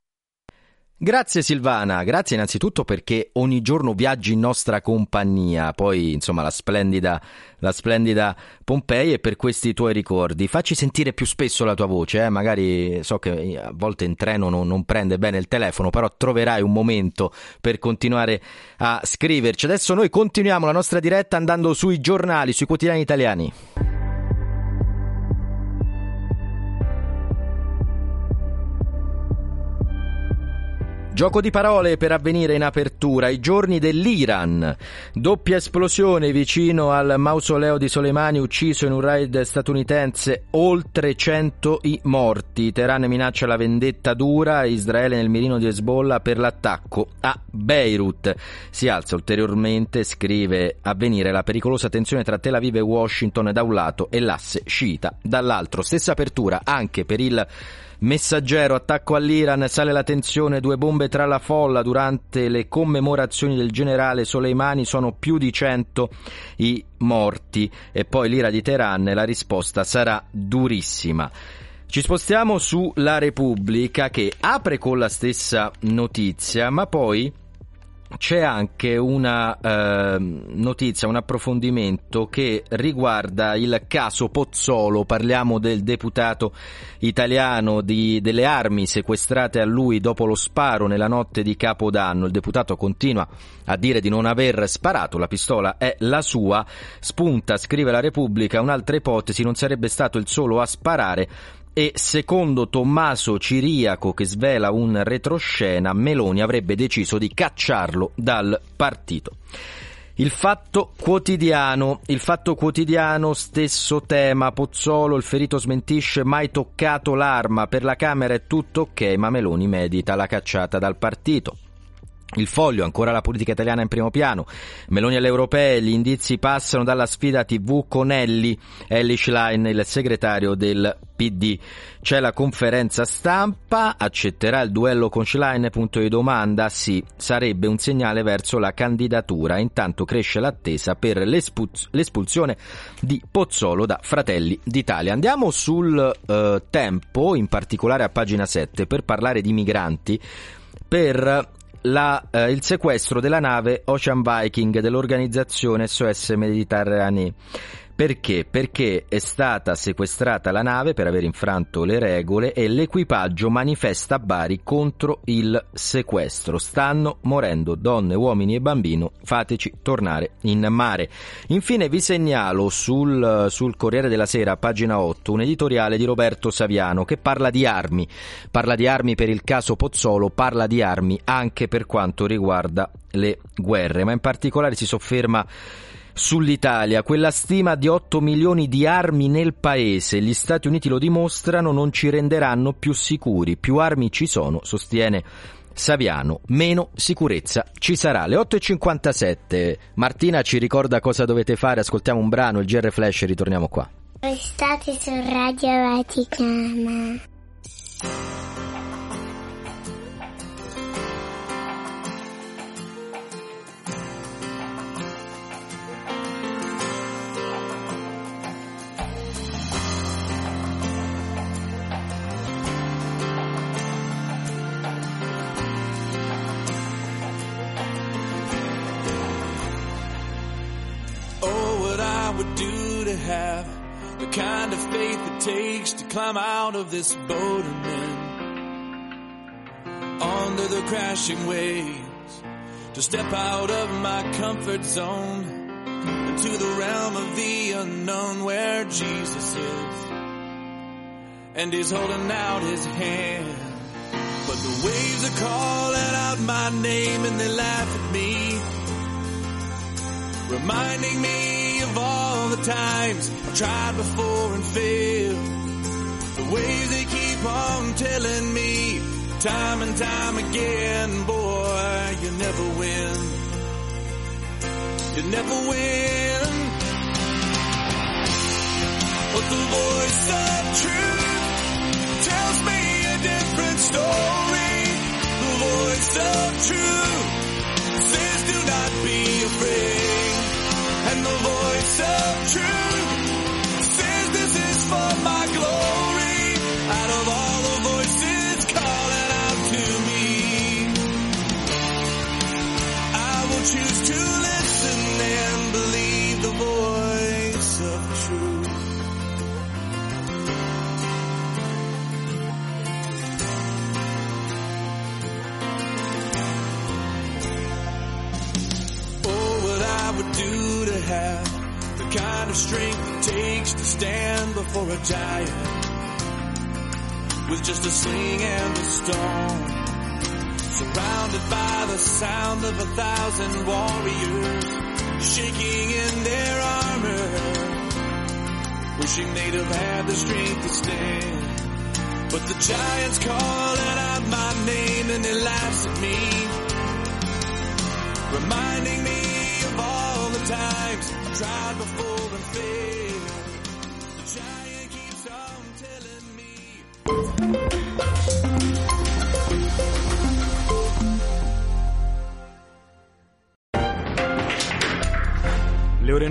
Grazie Silvana, grazie innanzitutto perché ogni giorno viaggi in nostra compagnia, poi insomma la splendida, la splendida Pompei e per questi tuoi ricordi. Facci sentire più spesso la tua voce, eh? magari so che a volte in treno non, non prende bene il telefono, però troverai un momento per continuare a scriverci. Adesso noi continuiamo la nostra diretta andando sui giornali, sui quotidiani italiani. Gioco di parole per avvenire in apertura, i giorni dell'Iran. Doppia esplosione vicino al mausoleo di Soleimani ucciso in un raid statunitense, oltre 100 i morti. Teheran minaccia la vendetta dura, Israele nel mirino di Hezbollah per l'attacco a Beirut. Si alza ulteriormente, scrive avvenire la pericolosa tensione tra Tel Aviv e Washington da un lato e l'asse sciita dall'altro. Stessa apertura anche per il Messaggero, attacco all'Iran, sale la tensione, due bombe tra la folla durante le commemorazioni del generale Soleimani, sono più di 100 i morti e poi l'ira di Teheran, la risposta sarà durissima. Ci spostiamo sulla Repubblica che apre con la stessa notizia, ma poi c'è anche una eh, notizia, un approfondimento che riguarda il caso Pozzolo, parliamo del deputato italiano di, delle armi sequestrate a lui dopo lo sparo nella notte di Capodanno. Il deputato continua a dire di non aver sparato, la pistola è la sua, spunta, scrive la Repubblica, un'altra ipotesi, non sarebbe stato il solo a sparare e secondo Tommaso Ciriaco che svela un retroscena, Meloni avrebbe deciso di cacciarlo dal partito. Il fatto quotidiano, il fatto quotidiano, stesso tema, Pozzolo, il ferito smentisce, mai toccato l'arma, per la Camera è tutto ok, ma Meloni medita la cacciata dal partito. Il foglio, ancora la politica italiana in primo piano. Meloni alle europee, gli indizi passano dalla sfida TV con Elli, Elli Schlein, il segretario del PD. C'è la conferenza stampa, accetterà il duello con Schlein, punto di domanda, sì, sarebbe un segnale verso la candidatura. Intanto cresce l'attesa per l'espul- l'espulsione di Pozzolo da Fratelli d'Italia. Andiamo sul eh, tempo, in particolare a pagina 7, per parlare di migranti per la, eh, il sequestro della nave Ocean Viking dell'organizzazione SOS Mediterranee. Perché? Perché è stata sequestrata la nave per aver infranto le regole e l'equipaggio manifesta a Bari contro il sequestro. Stanno morendo donne, uomini e bambini, fateci tornare in mare. Infine vi segnalo sul, sul Corriere della Sera, pagina 8, un editoriale di Roberto Saviano che parla di armi. Parla di armi per il caso Pozzolo, parla di armi anche per quanto riguarda le guerre, ma in particolare si sofferma sull'Italia, quella stima di 8 milioni di armi nel paese, gli Stati Uniti lo dimostrano, non ci renderanno più sicuri, più armi ci sono, sostiene Saviano, meno sicurezza ci sarà. Le 8.57, Martina ci ricorda cosa dovete fare, ascoltiamo un brano, il GR Flash e ritorniamo qua. Restate su Radio Vaticana. Kind of faith it takes to climb out of this boat and then under the crashing waves to step out of my comfort zone into the realm of the unknown where Jesus is and he's holding out his hand. But the waves are calling out my name and they laugh at me reminding me of all the times I've tried before and failed. The ways they keep on telling me time and time again, boy, you never win. You never win. But the voice of truth tells me a different story. And the voice of truth stand before a giant with just a sling and a stone. Surrounded by the sound of a thousand warriors shaking in their armor, wishing they'd have had the strength to stand. But the giant's calling out my name and he laughs at me reminding me of all the times I've tried before and failed.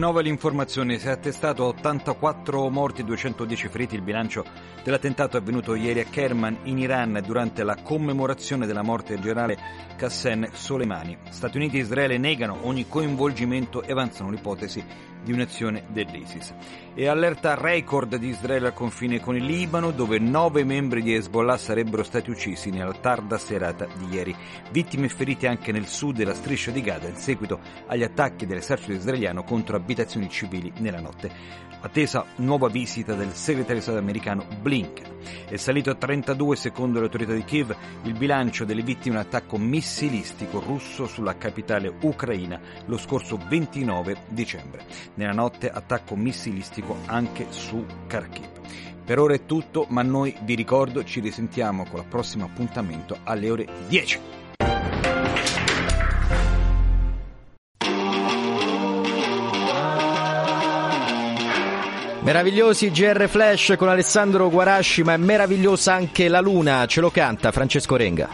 9 l'informazione si è attestato 84 morti e 210 feriti il bilancio dell'attentato avvenuto ieri a Kerman in Iran durante la commemorazione della morte del generale Qassem Soleimani. Stati Uniti e Israele negano ogni coinvolgimento e avanzano l'ipotesi di un'azione dell'ISIS. E allerta record di Israele al confine con il Libano, dove nove membri di Hezbollah sarebbero stati uccisi nella tarda serata di ieri. Vittime e feriti anche nel sud della striscia di Gaza in seguito agli attacchi dell'esercito israeliano contro abitazioni civili nella notte. Attesa nuova visita del segretario di Stato americano Blinken. È salito a 32 secondo le autorità di Kiev il bilancio delle vittime di un attacco missilistico russo sulla capitale ucraina lo scorso 29 dicembre. Nella notte attacco missilistico anche su Kharkiv. Per ora è tutto, ma noi vi ricordo ci risentiamo con il prossimo appuntamento alle ore 10. Meravigliosi GR Flash con Alessandro Guarasci, ma è meravigliosa anche la luna, ce lo canta Francesco Renga.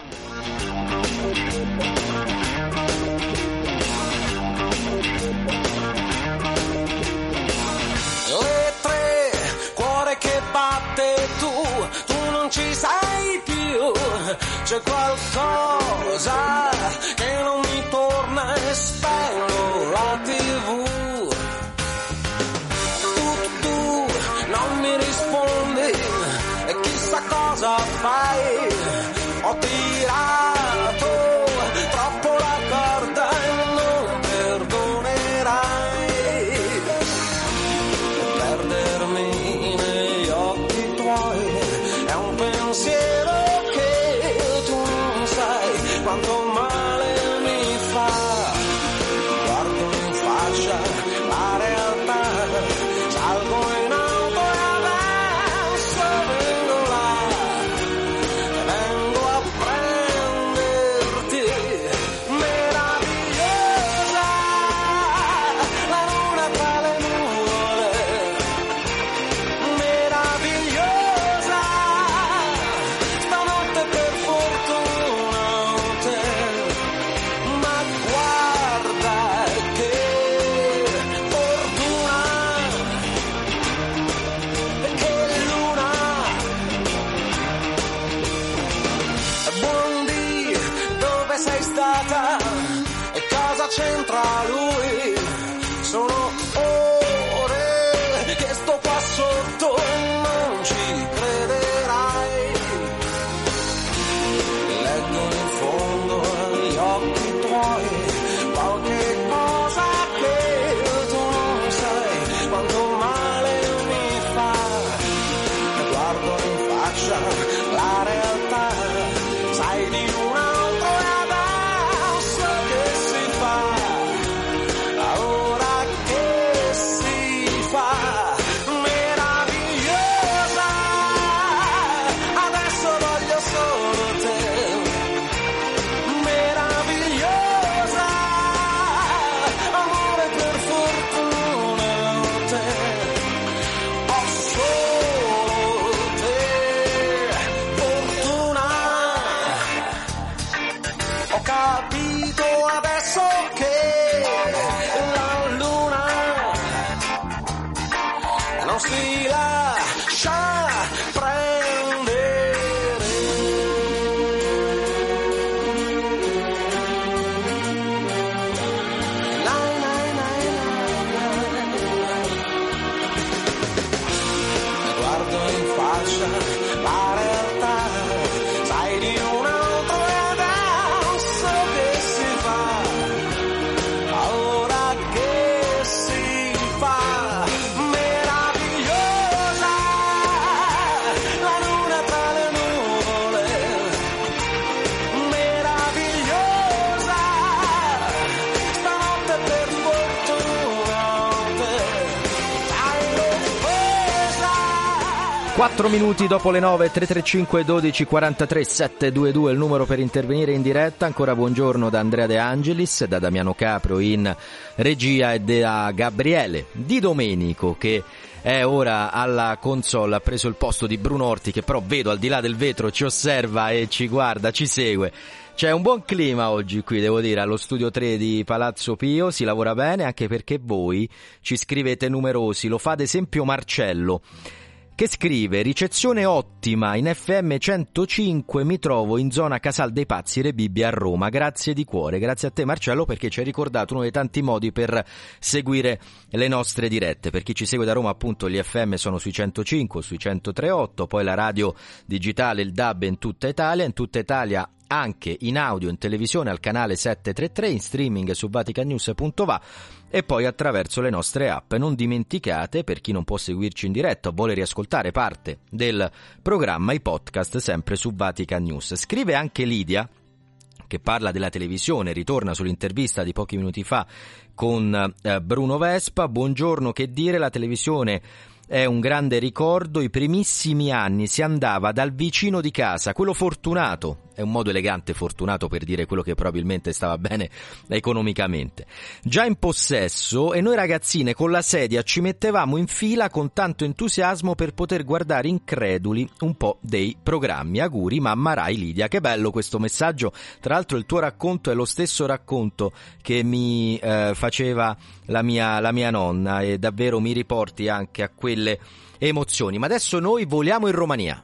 Tre, 4 minuti dopo le 9, 335 12 43 722 il numero per intervenire in diretta. Ancora buongiorno da Andrea De Angelis, da Damiano Capro in regia e da Gabriele Di Domenico che è ora alla console, ha preso il posto di Bruno Orti che però vedo al di là del vetro ci osserva e ci guarda, ci segue. C'è un buon clima oggi qui, devo dire, allo studio 3 di Palazzo Pio, si lavora bene anche perché voi ci scrivete numerosi, lo fa ad esempio Marcello che scrive ricezione ottima in FM 105 mi trovo in zona Casal dei Pazzi Rebibbia a Roma. Grazie di cuore grazie a te Marcello perché ci hai ricordato uno dei tanti modi per seguire le nostre dirette. Per chi ci segue da Roma appunto gli FM sono sui 105 sui 103.8 poi la radio digitale il DAB in tutta Italia in tutta Italia anche in audio in televisione al canale 733 in streaming su vaticanews.va e poi attraverso le nostre app. Non dimenticate, per chi non può seguirci in diretta o vuole riascoltare parte del programma, i podcast sempre su Vatican News. Scrive anche Lidia che parla della televisione, ritorna sull'intervista di pochi minuti fa con eh, Bruno Vespa. Buongiorno, che dire, la televisione è un grande ricordo, i primissimi anni si andava dal vicino di casa, quello fortunato, è un modo elegante fortunato per dire quello che probabilmente stava bene economicamente. Già in possesso e noi ragazzine con la sedia ci mettevamo in fila con tanto entusiasmo per poter guardare increduli un po' dei programmi. Auguri mamma Rai Lidia, che bello questo messaggio. Tra l'altro il tuo racconto è lo stesso racconto che mi eh, faceva la mia, la mia nonna e davvero mi riporti anche a quelle emozioni. Ma adesso noi voliamo in Romania.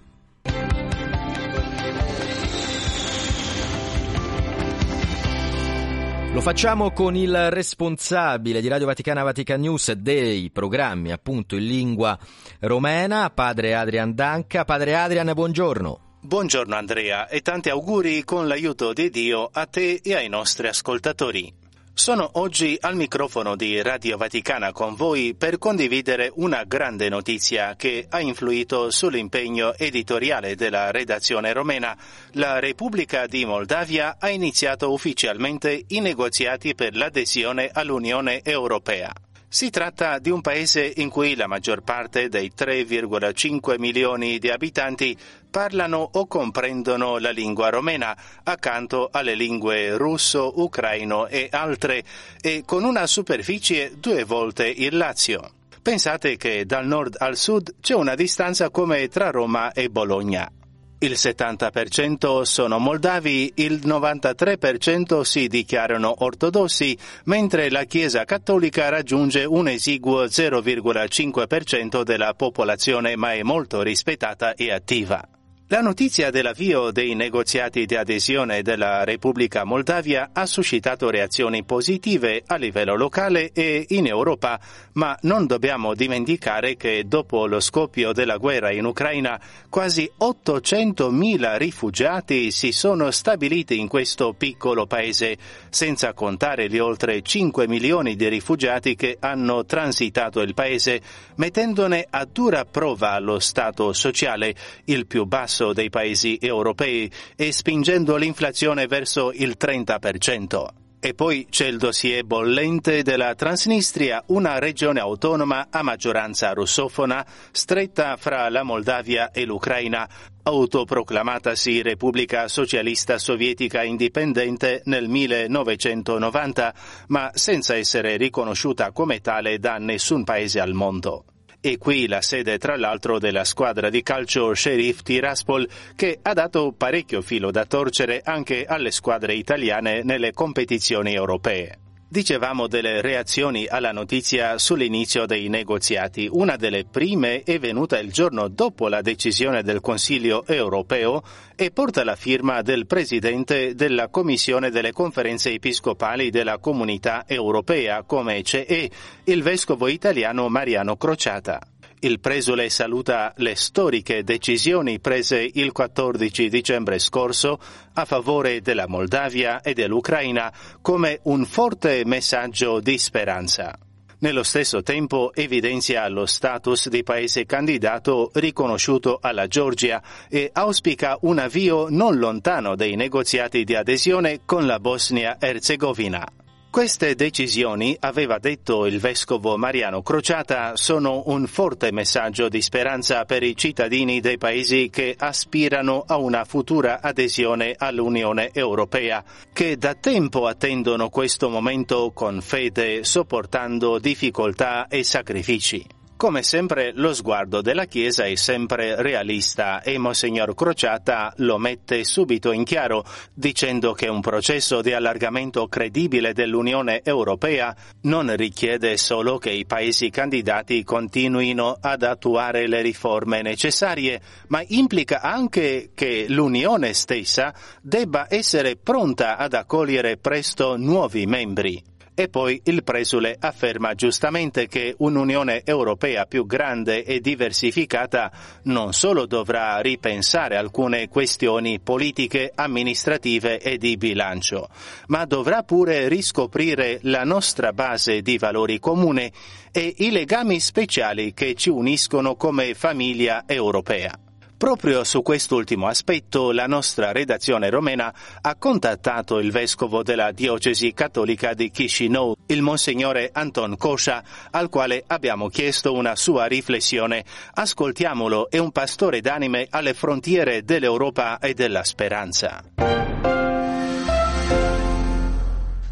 Lo facciamo con il responsabile di Radio Vaticana Vatican News dei programmi appunto in lingua romena, padre Adrian Danca. Padre Adrian, buongiorno. Buongiorno Andrea e tanti auguri con l'aiuto di Dio a te e ai nostri ascoltatori. Sono oggi al microfono di Radio Vaticana con voi per condividere una grande notizia che ha influito sull'impegno editoriale della redazione romena. La Repubblica di Moldavia ha iniziato ufficialmente i negoziati per l'adesione all'Unione Europea. Si tratta di un paese in cui la maggior parte dei 3,5 milioni di abitanti parlano o comprendono la lingua romena, accanto alle lingue russo, ucraino e altre, e con una superficie due volte il Lazio. Pensate che dal nord al sud c'è una distanza come tra Roma e Bologna. Il 70% sono moldavi, il 93% si dichiarano ortodossi, mentre la Chiesa cattolica raggiunge un esiguo 0,5% della popolazione ma è molto rispettata e attiva. La notizia dell'avvio dei negoziati di adesione della Repubblica Moldavia ha suscitato reazioni positive a livello locale e in Europa, ma non dobbiamo dimenticare che dopo lo scoppio della guerra in Ucraina quasi 800.000 rifugiati si sono stabiliti in questo piccolo paese, senza contare gli oltre 5 milioni di rifugiati che hanno transitato il paese, mettendone a dura prova lo stato sociale, il più basso dei paesi europei e spingendo l'inflazione verso il 30%. E poi c'è il dossier bollente della Transnistria, una regione autonoma a maggioranza russofona, stretta fra la Moldavia e l'Ucraina, autoproclamatasi Repubblica Socialista Sovietica Indipendente nel 1990, ma senza essere riconosciuta come tale da nessun paese al mondo. E qui la sede tra l'altro della squadra di calcio Sheriff Tiraspol che ha dato parecchio filo da torcere anche alle squadre italiane nelle competizioni europee. Dicevamo delle reazioni alla notizia sull'inizio dei negoziati. Una delle prime è venuta il giorno dopo la decisione del Consiglio europeo e porta la firma del Presidente della Commissione delle conferenze episcopali della Comunità Europea, come CE, il vescovo italiano Mariano Crociata. Il presule saluta le storiche decisioni prese il 14 dicembre scorso a favore della Moldavia e dell'Ucraina come un forte messaggio di speranza. Nello stesso tempo evidenzia lo status di paese candidato riconosciuto alla Georgia e auspica un avvio non lontano dei negoziati di adesione con la Bosnia-Herzegovina. Queste decisioni, aveva detto il vescovo Mariano Crociata, sono un forte messaggio di speranza per i cittadini dei paesi che aspirano a una futura adesione all'Unione Europea, che da tempo attendono questo momento con fede, sopportando difficoltà e sacrifici. Come sempre lo sguardo della Chiesa è sempre realista e Monsignor Crociata lo mette subito in chiaro dicendo che un processo di allargamento credibile dell'Unione Europea non richiede solo che i paesi candidati continuino ad attuare le riforme necessarie, ma implica anche che l'Unione stessa debba essere pronta ad accogliere presto nuovi membri. E poi il presule afferma giustamente che un'Unione Europea più grande e diversificata non solo dovrà ripensare alcune questioni politiche, amministrative e di bilancio, ma dovrà pure riscoprire la nostra base di valori comuni e i legami speciali che ci uniscono come famiglia europea. Proprio su quest'ultimo aspetto la nostra redazione romena ha contattato il vescovo della diocesi cattolica di Chisinau, il monsignore Anton Kosha, al quale abbiamo chiesto una sua riflessione. Ascoltiamolo, è un pastore d'anime alle frontiere dell'Europa e della speranza.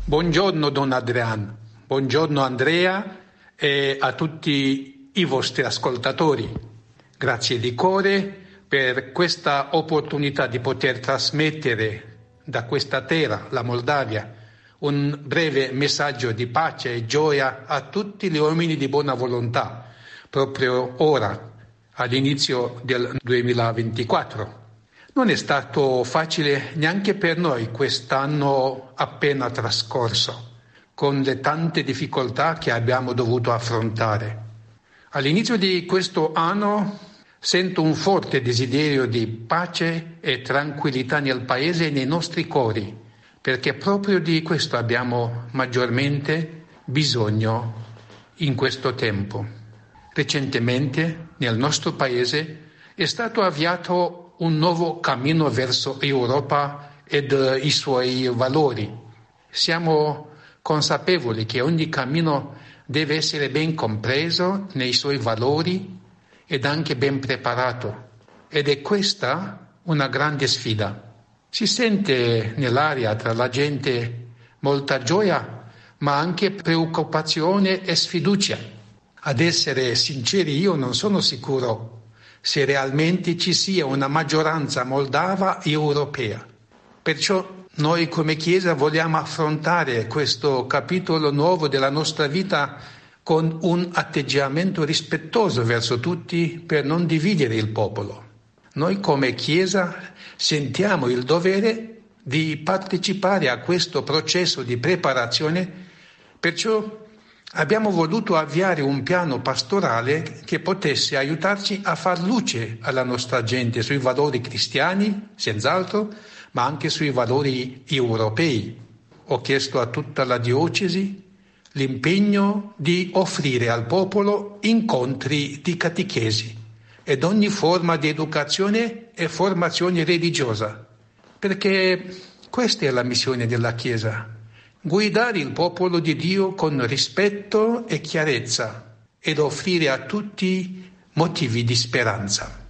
Buongiorno Don Adrian, buongiorno Andrea e a tutti i vostri ascoltatori. Grazie di cuore per questa opportunità di poter trasmettere da questa terra, la Moldavia, un breve messaggio di pace e gioia a tutti gli uomini di buona volontà, proprio ora, all'inizio del 2024. Non è stato facile neanche per noi quest'anno appena trascorso, con le tante difficoltà che abbiamo dovuto affrontare. All'inizio di questo anno Sento un forte desiderio di pace e tranquillità nel Paese e nei nostri cori, perché proprio di questo abbiamo maggiormente bisogno in questo tempo. Recentemente nel nostro Paese è stato avviato un nuovo cammino verso Europa ed i suoi valori. Siamo consapevoli che ogni cammino deve essere ben compreso nei suoi valori ed anche ben preparato. Ed è questa una grande sfida. Si sente nell'aria tra la gente molta gioia, ma anche preoccupazione e sfiducia. Ad essere sinceri, io non sono sicuro se realmente ci sia una maggioranza moldava europea. Perciò noi come Chiesa vogliamo affrontare questo capitolo nuovo della nostra vita con un atteggiamento rispettoso verso tutti per non dividere il popolo. Noi come Chiesa sentiamo il dovere di partecipare a questo processo di preparazione, perciò abbiamo voluto avviare un piano pastorale che potesse aiutarci a far luce alla nostra gente sui valori cristiani, senz'altro, ma anche sui valori europei. Ho chiesto a tutta la diocesi l'impegno di offrire al popolo incontri di catechesi ed ogni forma di educazione e formazione religiosa, perché questa è la missione della Chiesa, guidare il popolo di Dio con rispetto e chiarezza ed offrire a tutti motivi di speranza.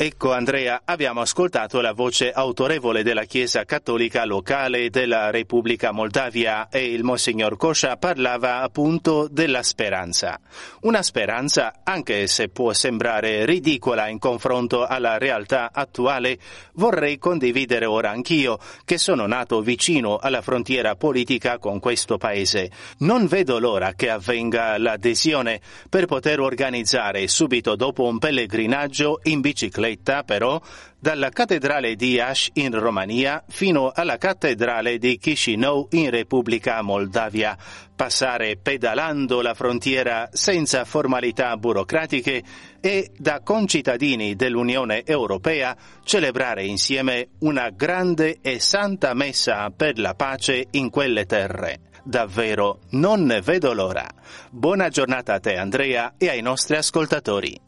Ecco Andrea, abbiamo ascoltato la voce autorevole della Chiesa cattolica locale della Repubblica Moldavia e il Monsignor Kosha parlava appunto della speranza. Una speranza, anche se può sembrare ridicola in confronto alla realtà attuale, vorrei condividere ora anch'io, che sono nato vicino alla frontiera politica con questo paese. Non vedo l'ora che avvenga l'adesione per poter organizzare subito dopo un pellegrinaggio in bicicletta bicicletta, però, dalla cattedrale di Ash in Romania fino alla cattedrale di Chisinau in Repubblica Moldavia, passare pedalando la frontiera senza formalità burocratiche e da concittadini dell'Unione Europea celebrare insieme una grande e santa messa per la pace in quelle terre. Davvero non ne vedo l'ora. Buona giornata a te Andrea e ai nostri ascoltatori.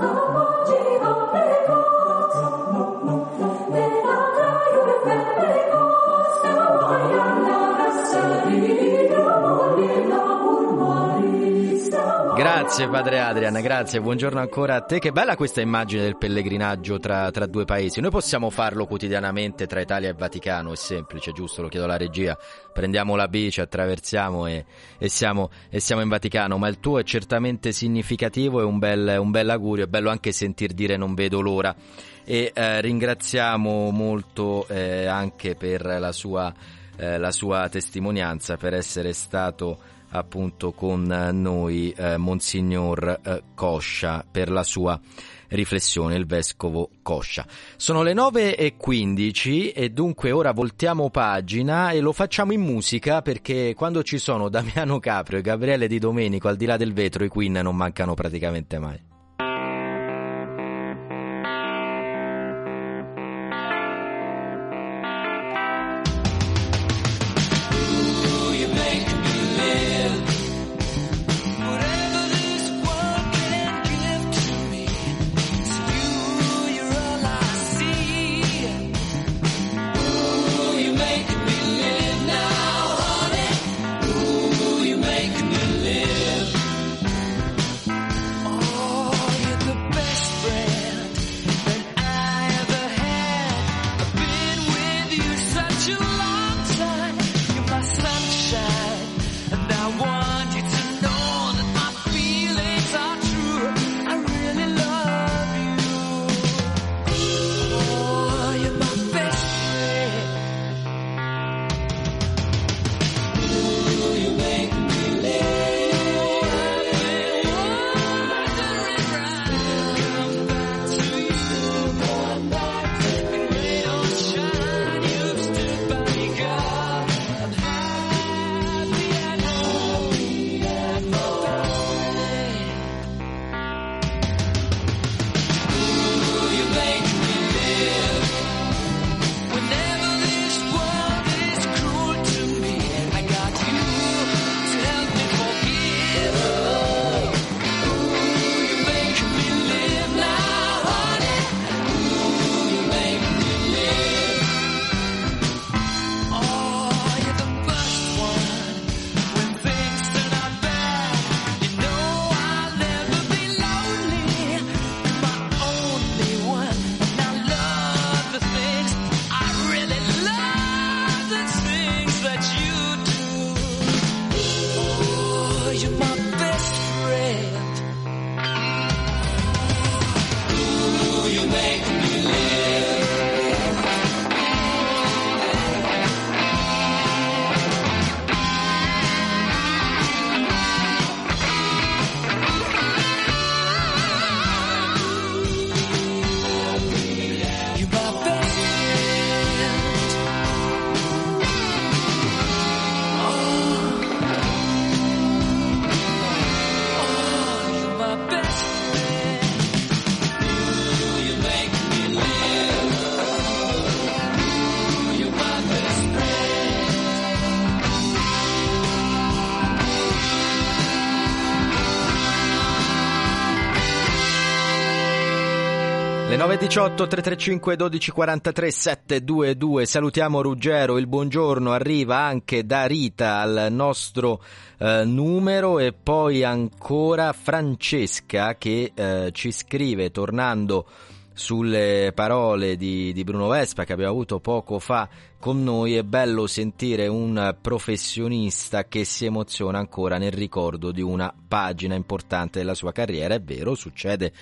Grazie padre Adrian, grazie, buongiorno ancora a te. Che bella questa immagine del pellegrinaggio tra, tra, due paesi. Noi possiamo farlo quotidianamente tra Italia e Vaticano, è semplice, giusto? Lo chiedo alla regia. Prendiamo la bici, attraversiamo e, e, siamo, e siamo, in Vaticano, ma il tuo è certamente significativo e un bel, un bel augurio, è bello anche sentir dire non vedo l'ora. E eh, ringraziamo molto eh, anche per la sua, eh, la sua testimonianza, per essere stato appunto con noi eh, Monsignor eh, Coscia per la sua riflessione, il vescovo Coscia. Sono le 9.15 e dunque ora voltiamo pagina e lo facciamo in musica perché quando ci sono Damiano Caprio e Gabriele Di Domenico al di là del vetro i Queen non mancano praticamente mai. 9.18 335 1243 722 salutiamo Ruggero, il buongiorno. Arriva anche da Rita al nostro eh, numero. E poi ancora Francesca che eh, ci scrive tornando sulle parole di, di, Bruno Vespa che abbiamo avuto poco fa con noi, è bello sentire un professionista che si emoziona ancora nel ricordo di una pagina importante della sua carriera, è vero, succede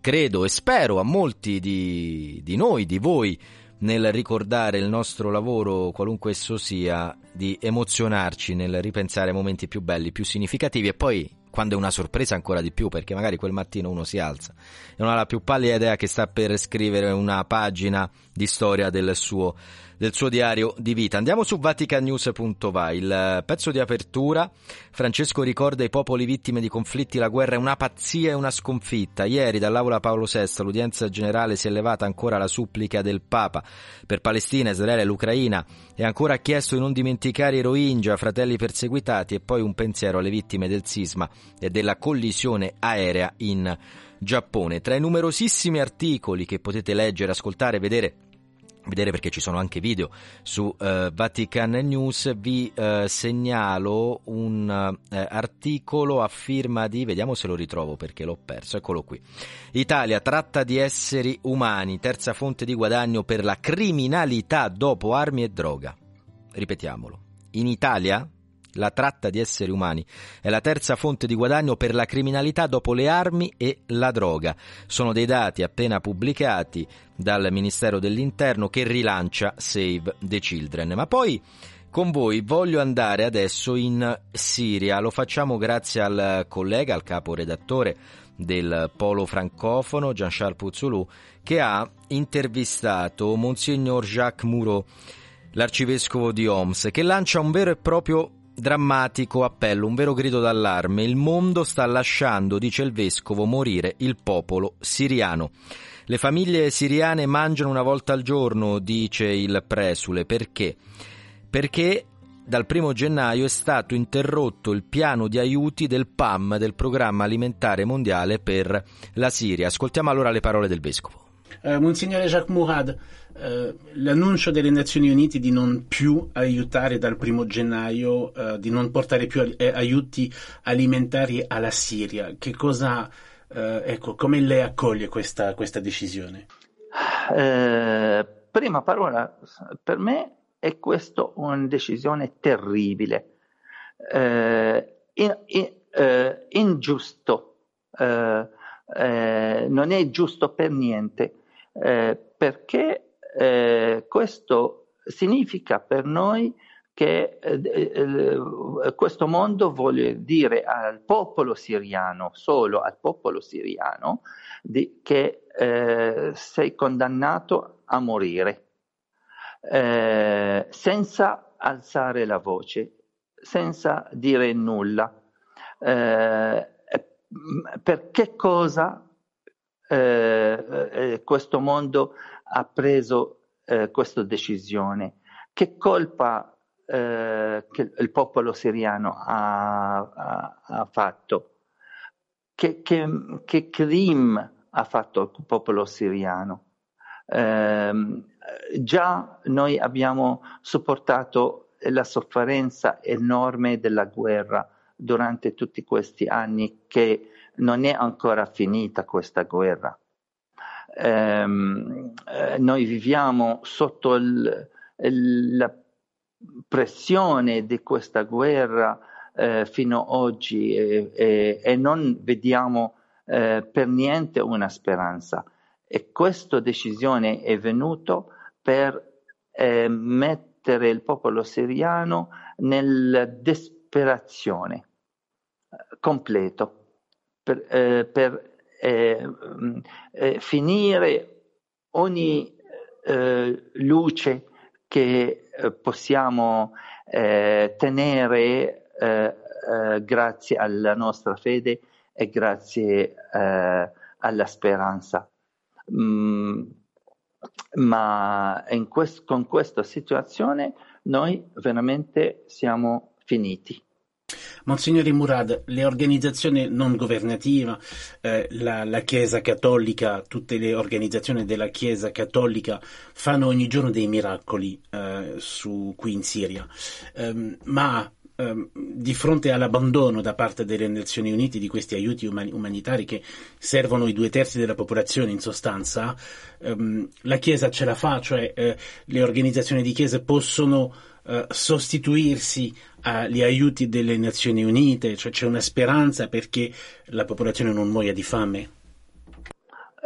credo e spero a molti di, di noi, di voi, nel ricordare il nostro lavoro, qualunque esso sia, di emozionarci nel ripensare ai momenti più belli, più significativi e poi quando è una sorpresa ancora di più perché magari quel mattino uno si alza e non ha la più pallida idea che sta per scrivere una pagina di storia del suo del suo diario di vita. Andiamo su vaticanews.va, il pezzo di apertura. Francesco ricorda i popoli vittime di conflitti, la guerra è una pazzia e una sconfitta. Ieri dall'Aula Paolo VI l'udienza generale si è elevata ancora alla supplica del Papa per Palestina, Israele e l'Ucraina e ancora ha chiesto di non dimenticare i Rohingya, fratelli perseguitati e poi un pensiero alle vittime del sisma e della collisione aerea in Giappone. Tra i numerosissimi articoli che potete leggere, ascoltare e vedere vedere perché ci sono anche video. Su eh, Vatican News vi eh, segnalo un eh, articolo a firma di vediamo se lo ritrovo perché l'ho perso eccolo qui. Italia tratta di esseri umani terza fonte di guadagno per la criminalità dopo armi e droga. Ripetiamolo. In Italia la tratta di esseri umani è la terza fonte di guadagno per la criminalità dopo le armi e la droga. Sono dei dati appena pubblicati dal Ministero dell'Interno che rilancia Save the Children. Ma poi con voi voglio andare adesso in Siria. Lo facciamo grazie al collega, al caporedattore del Polo Francofono, Jean-Charles Puzzolù, che ha intervistato Monsignor Jacques Moreau, l'arcivescovo di Homs, che lancia un vero e proprio drammatico appello, un vero grido d'allarme. Il mondo sta lasciando, dice il vescovo, morire il popolo siriano. Le famiglie siriane mangiano una volta al giorno, dice il presule. Perché? Perché dal primo gennaio è stato interrotto il piano di aiuti del PAM, del Programma Alimentare Mondiale per la Siria. Ascoltiamo allora le parole del vescovo. Uh, Monsignore Jacques Mourad, uh, l'annuncio delle Nazioni Unite di non più aiutare dal primo gennaio, uh, di non portare più aiuti alimentari alla Siria, che cosa, ecco, come lei accoglie questa, questa decisione? prima parola, per me è questa una decisione terribile, in, in, ingiusto, non è giusto per niente. Eh, perché eh, questo significa per noi che eh, eh, questo mondo vuole dire al popolo siriano, solo al popolo siriano, di, che eh, sei condannato a morire eh, senza alzare la voce, senza dire nulla. per che cosa eh, eh, questo mondo ha preso eh, questa decisione. Che colpa eh, che il popolo siriano ha, ha, ha fatto? Che, che, che crim ha fatto il popolo siriano? Eh, già noi abbiamo sopportato la sofferenza enorme della guerra durante tutti questi anni che non è ancora finita questa guerra. Ehm, eh, noi viviamo sotto il, il, la pressione di questa guerra eh, fino ad oggi e, e, e, non vediamo eh, per niente una speranza. E questa decisione è venuta per eh, mettere il popolo siriano nella disperazione completo per, eh, per eh, mm, eh, finire ogni eh, luce che eh, possiamo eh, tenere grazie alla nostra fede e grazie alla speranza. Mm, ma quest- con questa situazione noi veramente siamo finiti. Monsignore Murad, le organizzazioni non governative, eh, la, la, Chiesa Cattolica, tutte le organizzazioni della Chiesa Cattolica fanno ogni giorno dei miracoli eh, su, qui in Siria, um, ma um, di fronte all'abbandono da parte delle Nazioni Unite di questi aiuti umani, umanitari che servono i due terzi della popolazione in sostanza, um, la Chiesa ce la fa, cioè eh, le organizzazioni di Chiesa possono eh, sostituirsi agli aiuti delle Nazioni Unite, cioè c'è una speranza perché la popolazione non muoia di fame?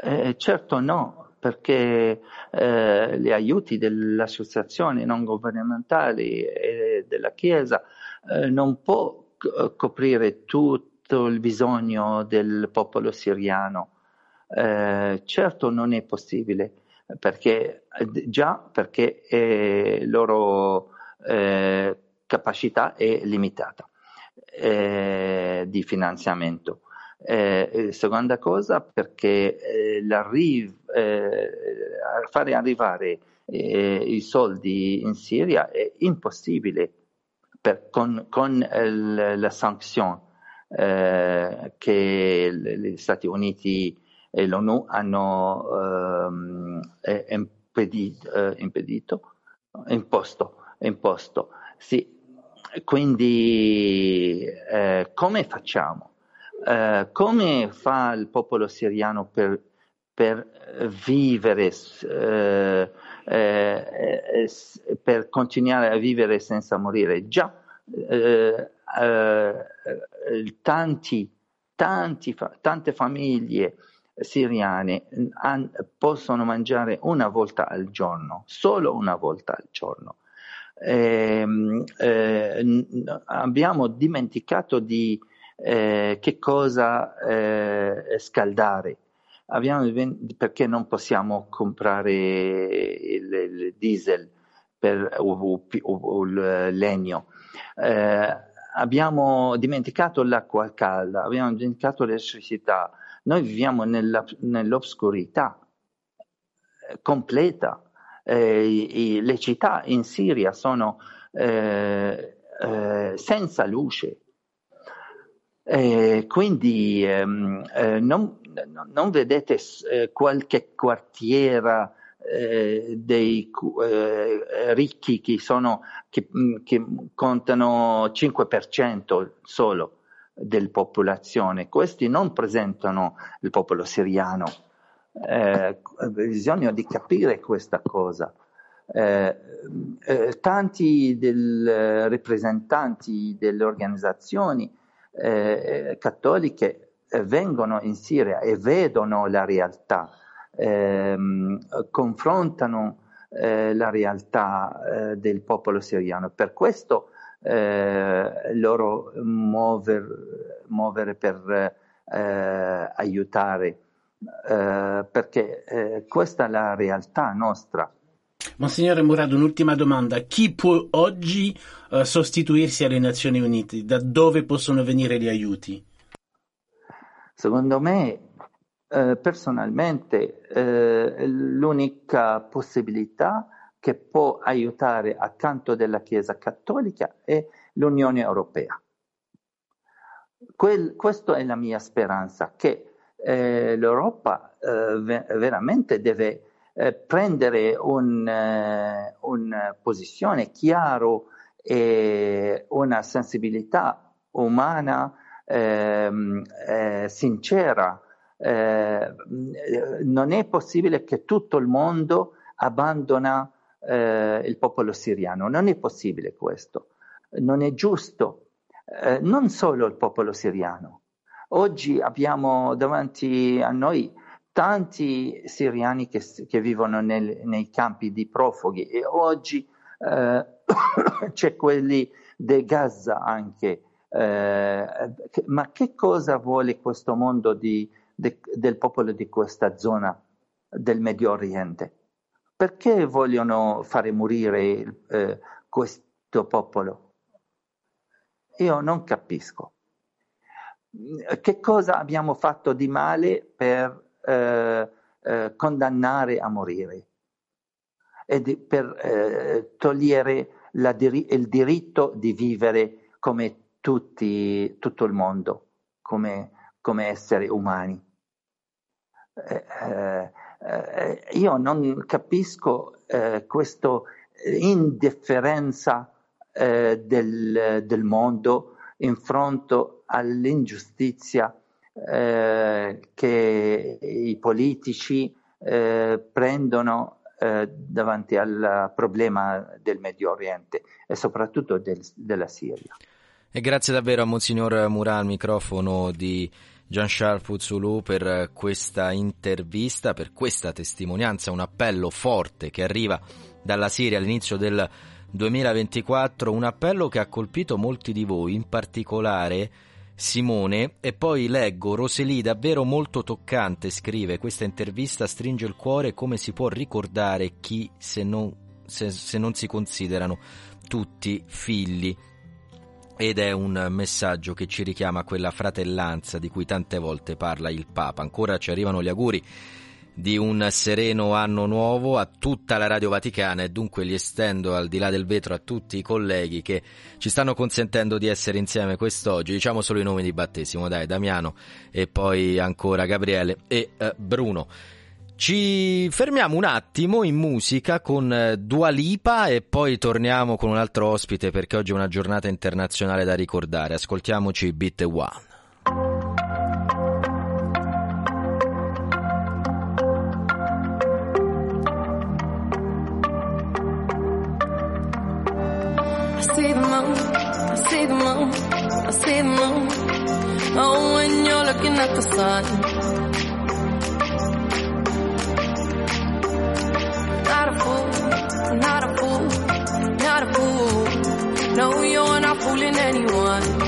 Eh, certo no, perché eh, gli aiuti delle associazioni non governamentali e della Chiesa eh, non può c- coprire tutto il bisogno del popolo siriano. Eh, certo non è possibile, perché, già perché eh, loro eh, capacità è limitata eh, di finanziamento. Eh, seconda cosa perché eh, eh, fare arrivare eh, i soldi in Siria è impossibile per, con, con il, la sanzione eh, che gli Stati Uniti e l'ONU hanno ehm, impedito, eh, impedito imposto, imposto. Sì. Quindi eh, come facciamo? Eh, come fa il popolo siriano per, per vivere, eh, eh, per continuare a vivere senza morire? Già eh, tanti, tanti, tante famiglie siriane possono mangiare una volta al giorno, solo una volta al giorno. Eh, eh, abbiamo dimenticato di eh, che cosa eh, scaldare. Abbiamo, perché non possiamo comprare il, il diesel per, o, o, o, il legno. Eh, abbiamo dimenticato l'acqua calda, abbiamo dimenticato l'elettricità. Noi viviamo nella, nell'oscurità eh, completa. Eh, le città in Siria sono eh, eh, senza luce. Eh, quindi ehm, eh, non, non, vedete qualche quartiera eh, dei eh, ricchi che, sono, che, mm, che contano 5% solo della popolazione. Questi non presentano il popolo siriano. Eh, bisogna di capire questa cosa. Eh, eh, tanti del, rappresentanti delle organizzazioni eh, cattoliche vengono in Siria e vedono la realtà ehm, confrontano eh, la realtà eh, del popolo siriano. Per questo eh, loro muover, muovere per eh, aiutare, eh, perché eh, questa è la realtà nostra. Monsignore Murad, un'ultima domanda. Chi può oggi sostituirsi alle Nazioni Unite? Da dove possono venire gli aiuti? Secondo me eh, personalmente eh, l'unica possibilità che può aiutare accanto della Chiesa cattolica è l'Unione Europea. Quel, questa è la mia speranza, che eh, l'Europa eh, veramente deve eh, prendere una un posizione chiara e una sensibilità umana ehm, sincera. Eh, non è possibile che tutto il mondo abbandona eh, il popolo siriano, non è possibile questo, non è giusto, eh, non solo il popolo siriano. Oggi abbiamo davanti a noi tanti siriani che, che vivono nel, nei campi di profughi e oggi eh, *coughs* c'è quelli di Gaza anche. Eh, ma che cosa vuole questo mondo di, de, del popolo di questa zona del Medio Oriente. Perché vogliono fare morire eh, questo popolo? Io non capisco. Che cosa abbiamo fatto di male per eh, eh, condannare a morire e per eh, togliere la, il diritto di vivere come tutti, tutto il mondo, come, come esseri umani? Eh, eh, eh, io non capisco questa indifferenza del, del, mondo in fronte all'ingiustizia eh, che i politici prendono davanti al problema del Medio Oriente e soprattutto del, della Siria. E grazie davvero a Monsignor Murat al microfono di Jean-Charles Puzzulu per questa intervista, per questa testimonianza, un appello forte che arriva dalla Siria all'inizio del 2024, un appello che ha colpito molti di voi, in particolare Simone, e poi leggo Roseli, davvero molto toccante, scrive, questa intervista stringe il cuore come si può ricordare chi se non, se, se non si considerano tutti figli ed è un messaggio che ci richiama a quella fratellanza di cui tante volte parla il Papa. Ancora ci arrivano gli auguri di un sereno anno nuovo a tutta la Radio Vaticana e dunque li estendo al di là del vetro a tutti i colleghi che ci stanno consentendo di essere insieme quest'oggi. Diciamo solo i nomi di battesimo, dai, Damiano e poi ancora Gabriele e uh, Bruno. Ci fermiamo un attimo in musica con eh, Dua Lipa e poi torniamo con un altro ospite perché oggi è una giornata internazionale da ricordare. Ascoltiamoci Beat One. See the moon. Oh, when you're looking at the sun. Not a fool, not a fool, not a fool. No, you're not fooling anyone.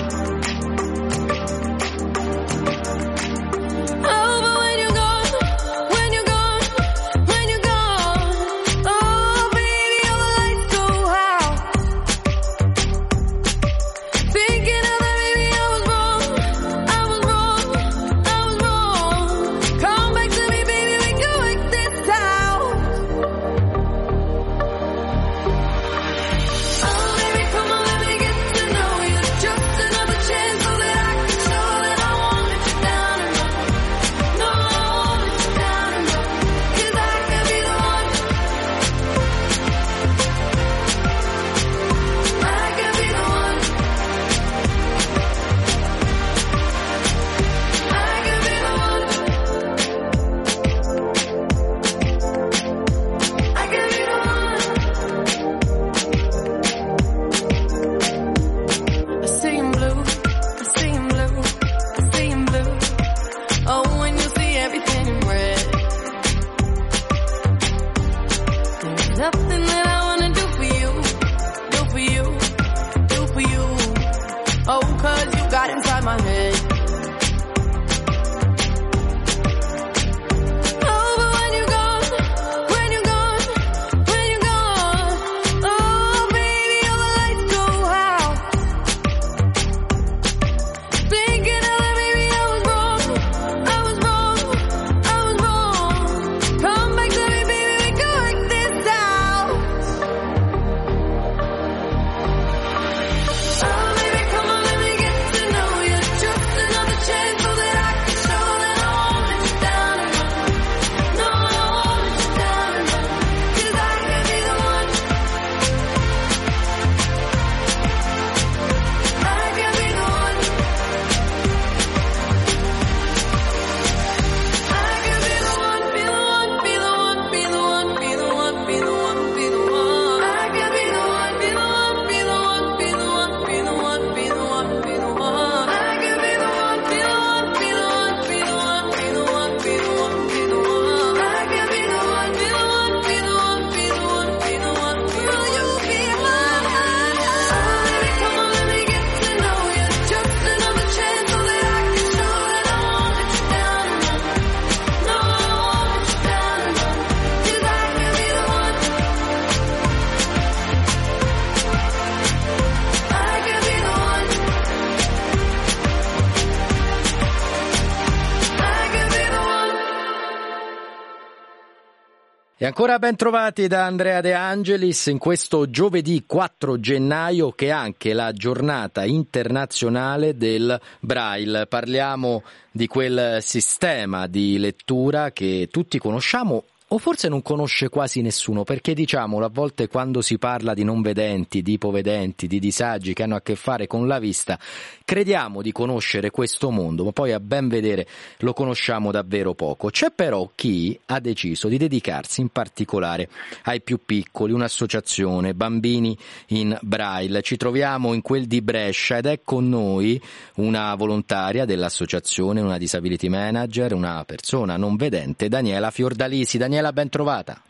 E ancora ben trovati da Andrea De Angelis in questo giovedì 4 gennaio che è anche la giornata internazionale del Braille. Parliamo di quel sistema di lettura che tutti conosciamo o forse non conosce quasi nessuno, perché diciamolo, a volte quando si parla di non vedenti, di ipovedenti, di disagi che hanno a che fare con la vista, crediamo di conoscere questo mondo, ma poi a ben vedere lo conosciamo davvero poco. C'è però chi ha deciso di dedicarsi in particolare ai più piccoli, un'associazione, Bambini in Braille. Ci troviamo in quel di Brescia ed è con noi una volontaria dell'associazione, una disability manager, una persona non vedente, Daniela Fiordalisi. Daniela, ben trovata.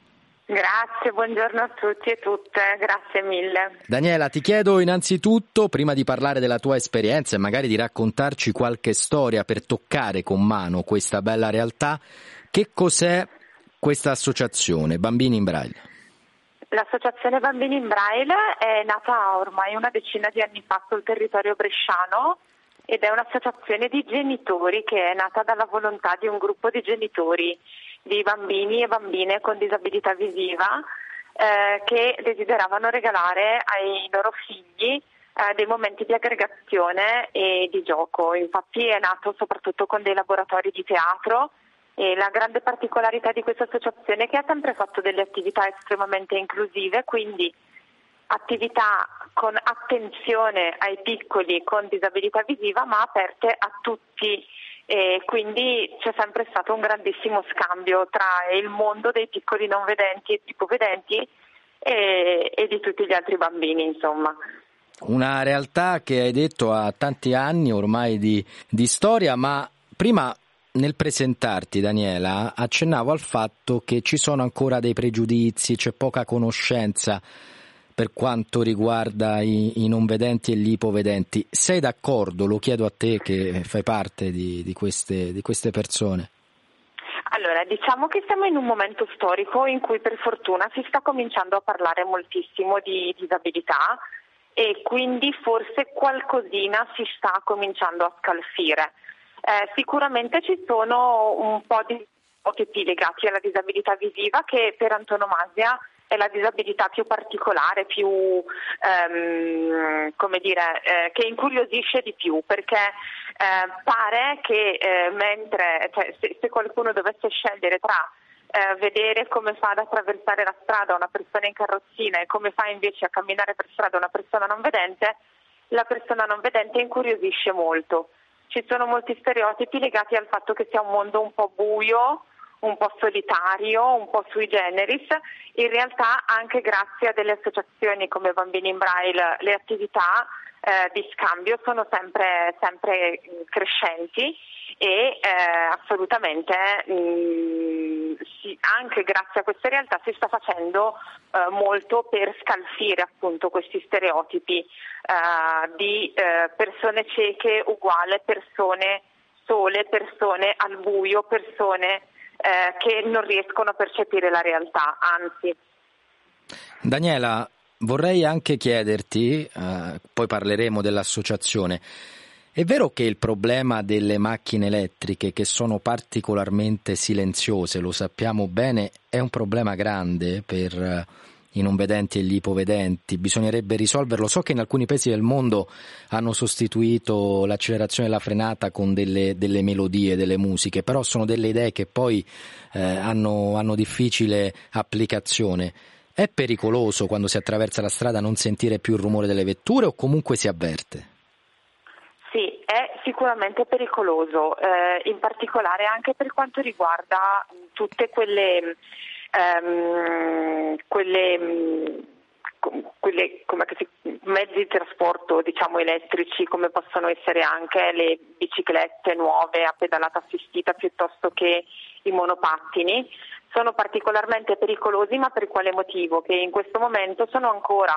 Grazie, buongiorno a tutti e tutte, grazie mille. Daniela, ti chiedo innanzitutto, prima di parlare della tua esperienza e magari di raccontarci qualche storia per toccare con mano questa bella realtà, che cos'è questa associazione Bambini in Braille? L'associazione Bambini in Braille è nata ormai una decina di anni fa sul territorio bresciano ed è un'associazione di genitori che è nata dalla volontà di un gruppo di genitori di bambini e bambine con disabilità visiva eh, che desideravano regalare ai loro figli eh, dei momenti di aggregazione e di gioco. Infatti è nato soprattutto con dei laboratori di teatro E la grande particolarità di questa associazione è che ha sempre fatto delle attività estremamente inclusive, quindi attività con attenzione ai piccoli con disabilità visiva ma aperte a tutti e quindi c'è sempre stato un grandissimo scambio tra il mondo dei piccoli non vedenti e ipovedenti e, e di tutti gli altri bambini insomma. Una realtà che hai detto ha tanti anni ormai di, di storia, ma prima nel presentarti, Daniela, accennavo al fatto che ci sono ancora dei pregiudizi, c'è poca conoscenza per quanto riguarda i, i non vedenti e gli ipovedenti. Sei d'accordo? Lo chiedo a te che fai parte di, di, queste, di queste persone. Allora, diciamo che siamo in un momento storico in cui per fortuna si sta cominciando a parlare moltissimo di disabilità e quindi forse qualcosina si sta cominciando a scalfire. Eh, sicuramente ci sono un po' di stereotipi legati alla disabilità visiva che per antonomasia è la disabilità più particolare, più ehm, come dire, eh, che incuriosisce di più, perché eh, pare che eh, mentre cioè, se, se, qualcuno dovesse scegliere tra eh, vedere come fa ad attraversare la strada una persona in carrozzina e come fa invece a camminare per strada una persona non vedente, la persona non vedente incuriosisce molto. Ci sono molti stereotipi legati al fatto che sia un mondo un po' buio, un po' solitario, un po' sui generis. In realtà anche grazie a delle associazioni come Bambini in Braille le attività eh, di scambio sono sempre, sempre crescenti e eh, assolutamente mh, si, anche grazie a queste realtà si sta facendo eh, molto per scalfire appunto questi stereotipi eh, di eh, persone cieche uguale persone sole, persone al buio, persone eh, che non riescono a percepire la realtà, anzi. Daniela, vorrei anche chiederti, eh, poi parleremo dell'associazione, è vero che il problema delle macchine elettriche, che sono particolarmente silenziose, lo sappiamo bene, è un problema grande per i non vedenti e gli ipovedenti, bisognerebbe risolverlo. So che in alcuni paesi del mondo hanno sostituito l'accelerazione e la frenata con delle, delle melodie, delle musiche, però sono delle idee che poi eh, hanno, hanno difficile applicazione. È pericoloso quando si attraversa la strada non sentire più il rumore delle vetture o comunque si avverte? Sì, è sicuramente pericoloso, eh, in particolare anche per quanto riguarda tutte quelle, ehm, quelle, quelle si, mezzi di trasporto diciamo, elettrici come possono essere anche le biciclette nuove a pedalata assistita piuttosto che i monopattini. Sono particolarmente pericolosi, ma per quale motivo? Che in questo momento sono ancora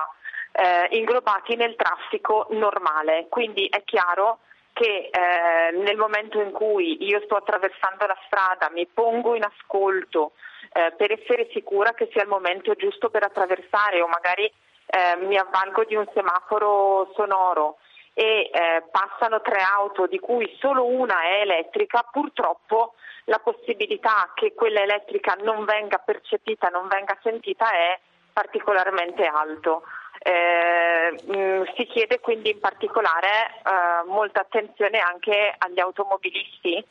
eh, inglobati nel traffico normale. Quindi è chiaro che eh, nel momento in cui io sto attraversando la strada mi pongo in ascolto eh, per essere sicura che sia il momento giusto per attraversare o magari eh, mi avvalgo di un semaforo sonoro e eh, passano tre auto di cui solo una è elettrica, purtroppo la possibilità che quella elettrica non venga percepita, non venga sentita è particolarmente alto. Eh, mh, mm, si chiede quindi in particolare eh, molta attenzione anche agli automobilisti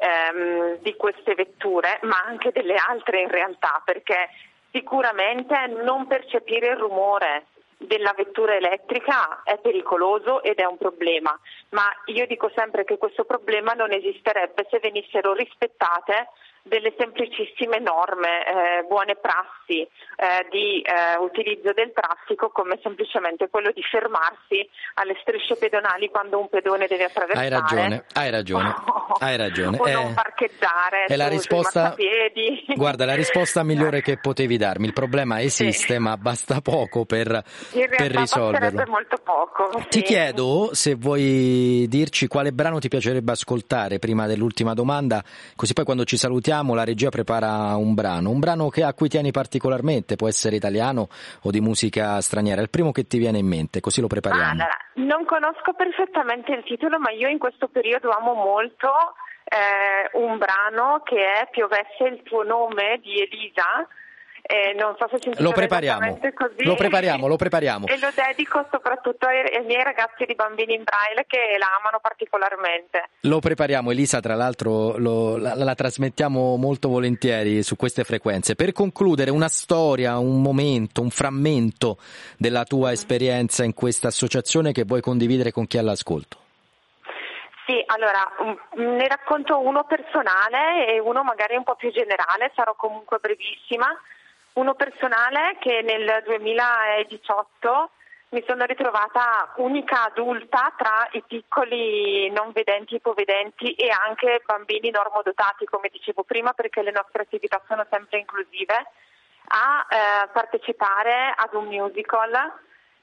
ehm, di queste vetture, ma anche delle altre in realtà, perché sicuramente non percepire il rumore della vettura elettrica è pericoloso ed è un problema, ma io dico sempre che questo problema non esisterebbe se venissero rispettate delle semplicissime norme, eh, buone prassi eh, di eh, utilizzo del traffico come semplicemente quello di fermarsi alle strisce pedonali quando un pedone deve attraversare. Hai ragione, hai ragione, *laughs* hai ragione. o non parcheggiare è la risposta, *laughs* guarda, la risposta migliore Eh. che potevi darmi. Il problema esiste, ma basta poco per, per risolverlo. poco. Ti sì. chiedo se vuoi dirci quale brano ti piacerebbe ascoltare prima dell'ultima domanda, così poi quando ci salutiamo la regia prepara un brano, un brano che a cui tieni particolarmente, può essere italiano o di musica straniera, il primo che ti viene in mente, così lo prepariamo. Allora, non conosco perfettamente il titolo, ma io in questo periodo amo molto eh, un brano che è Piovesse il tuo nome di Elisa. Eh, non so se si Lo prepariamo, così. lo prepariamo, lo prepariamo. E lo dedico soprattutto ai, ai miei ragazzi di bambini in braille che la amano particolarmente. Lo prepariamo, Elisa, tra l'altro lo- la, la trasmettiamo molto volentieri su queste frequenze. Per concludere, una storia, un momento, un frammento della tua esperienza in questa associazione che vuoi condividere con chi è all'ascolto. Sì, allora mm, ne racconto uno personale e uno magari un po' più generale, sarò comunque brevissima. Uno personale che nel 2018 mi sono ritrovata unica adulta tra i piccoli non vedenti, ipovedenti e anche bambini normodotati, come dicevo prima, perché le nostre attività sono sempre inclusive, a eh, partecipare ad un musical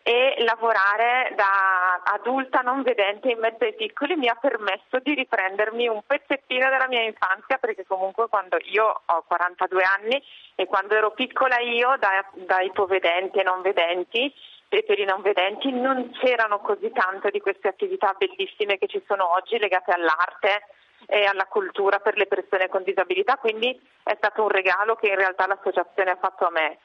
e lavorare da adulta non vedente in mezzo ai piccoli mi ha permesso di riprendermi un pezzettino della mia infanzia perché comunque quando io ho 42 anni e quando ero piccola io da, da ipovedenti e non vedenti e per i non vedenti non c'erano così tanto di queste attività bellissime che ci sono oggi legate all'arte e alla cultura per le persone con disabilità, quindi è stato un regalo che in realtà l'associazione ha fatto a me.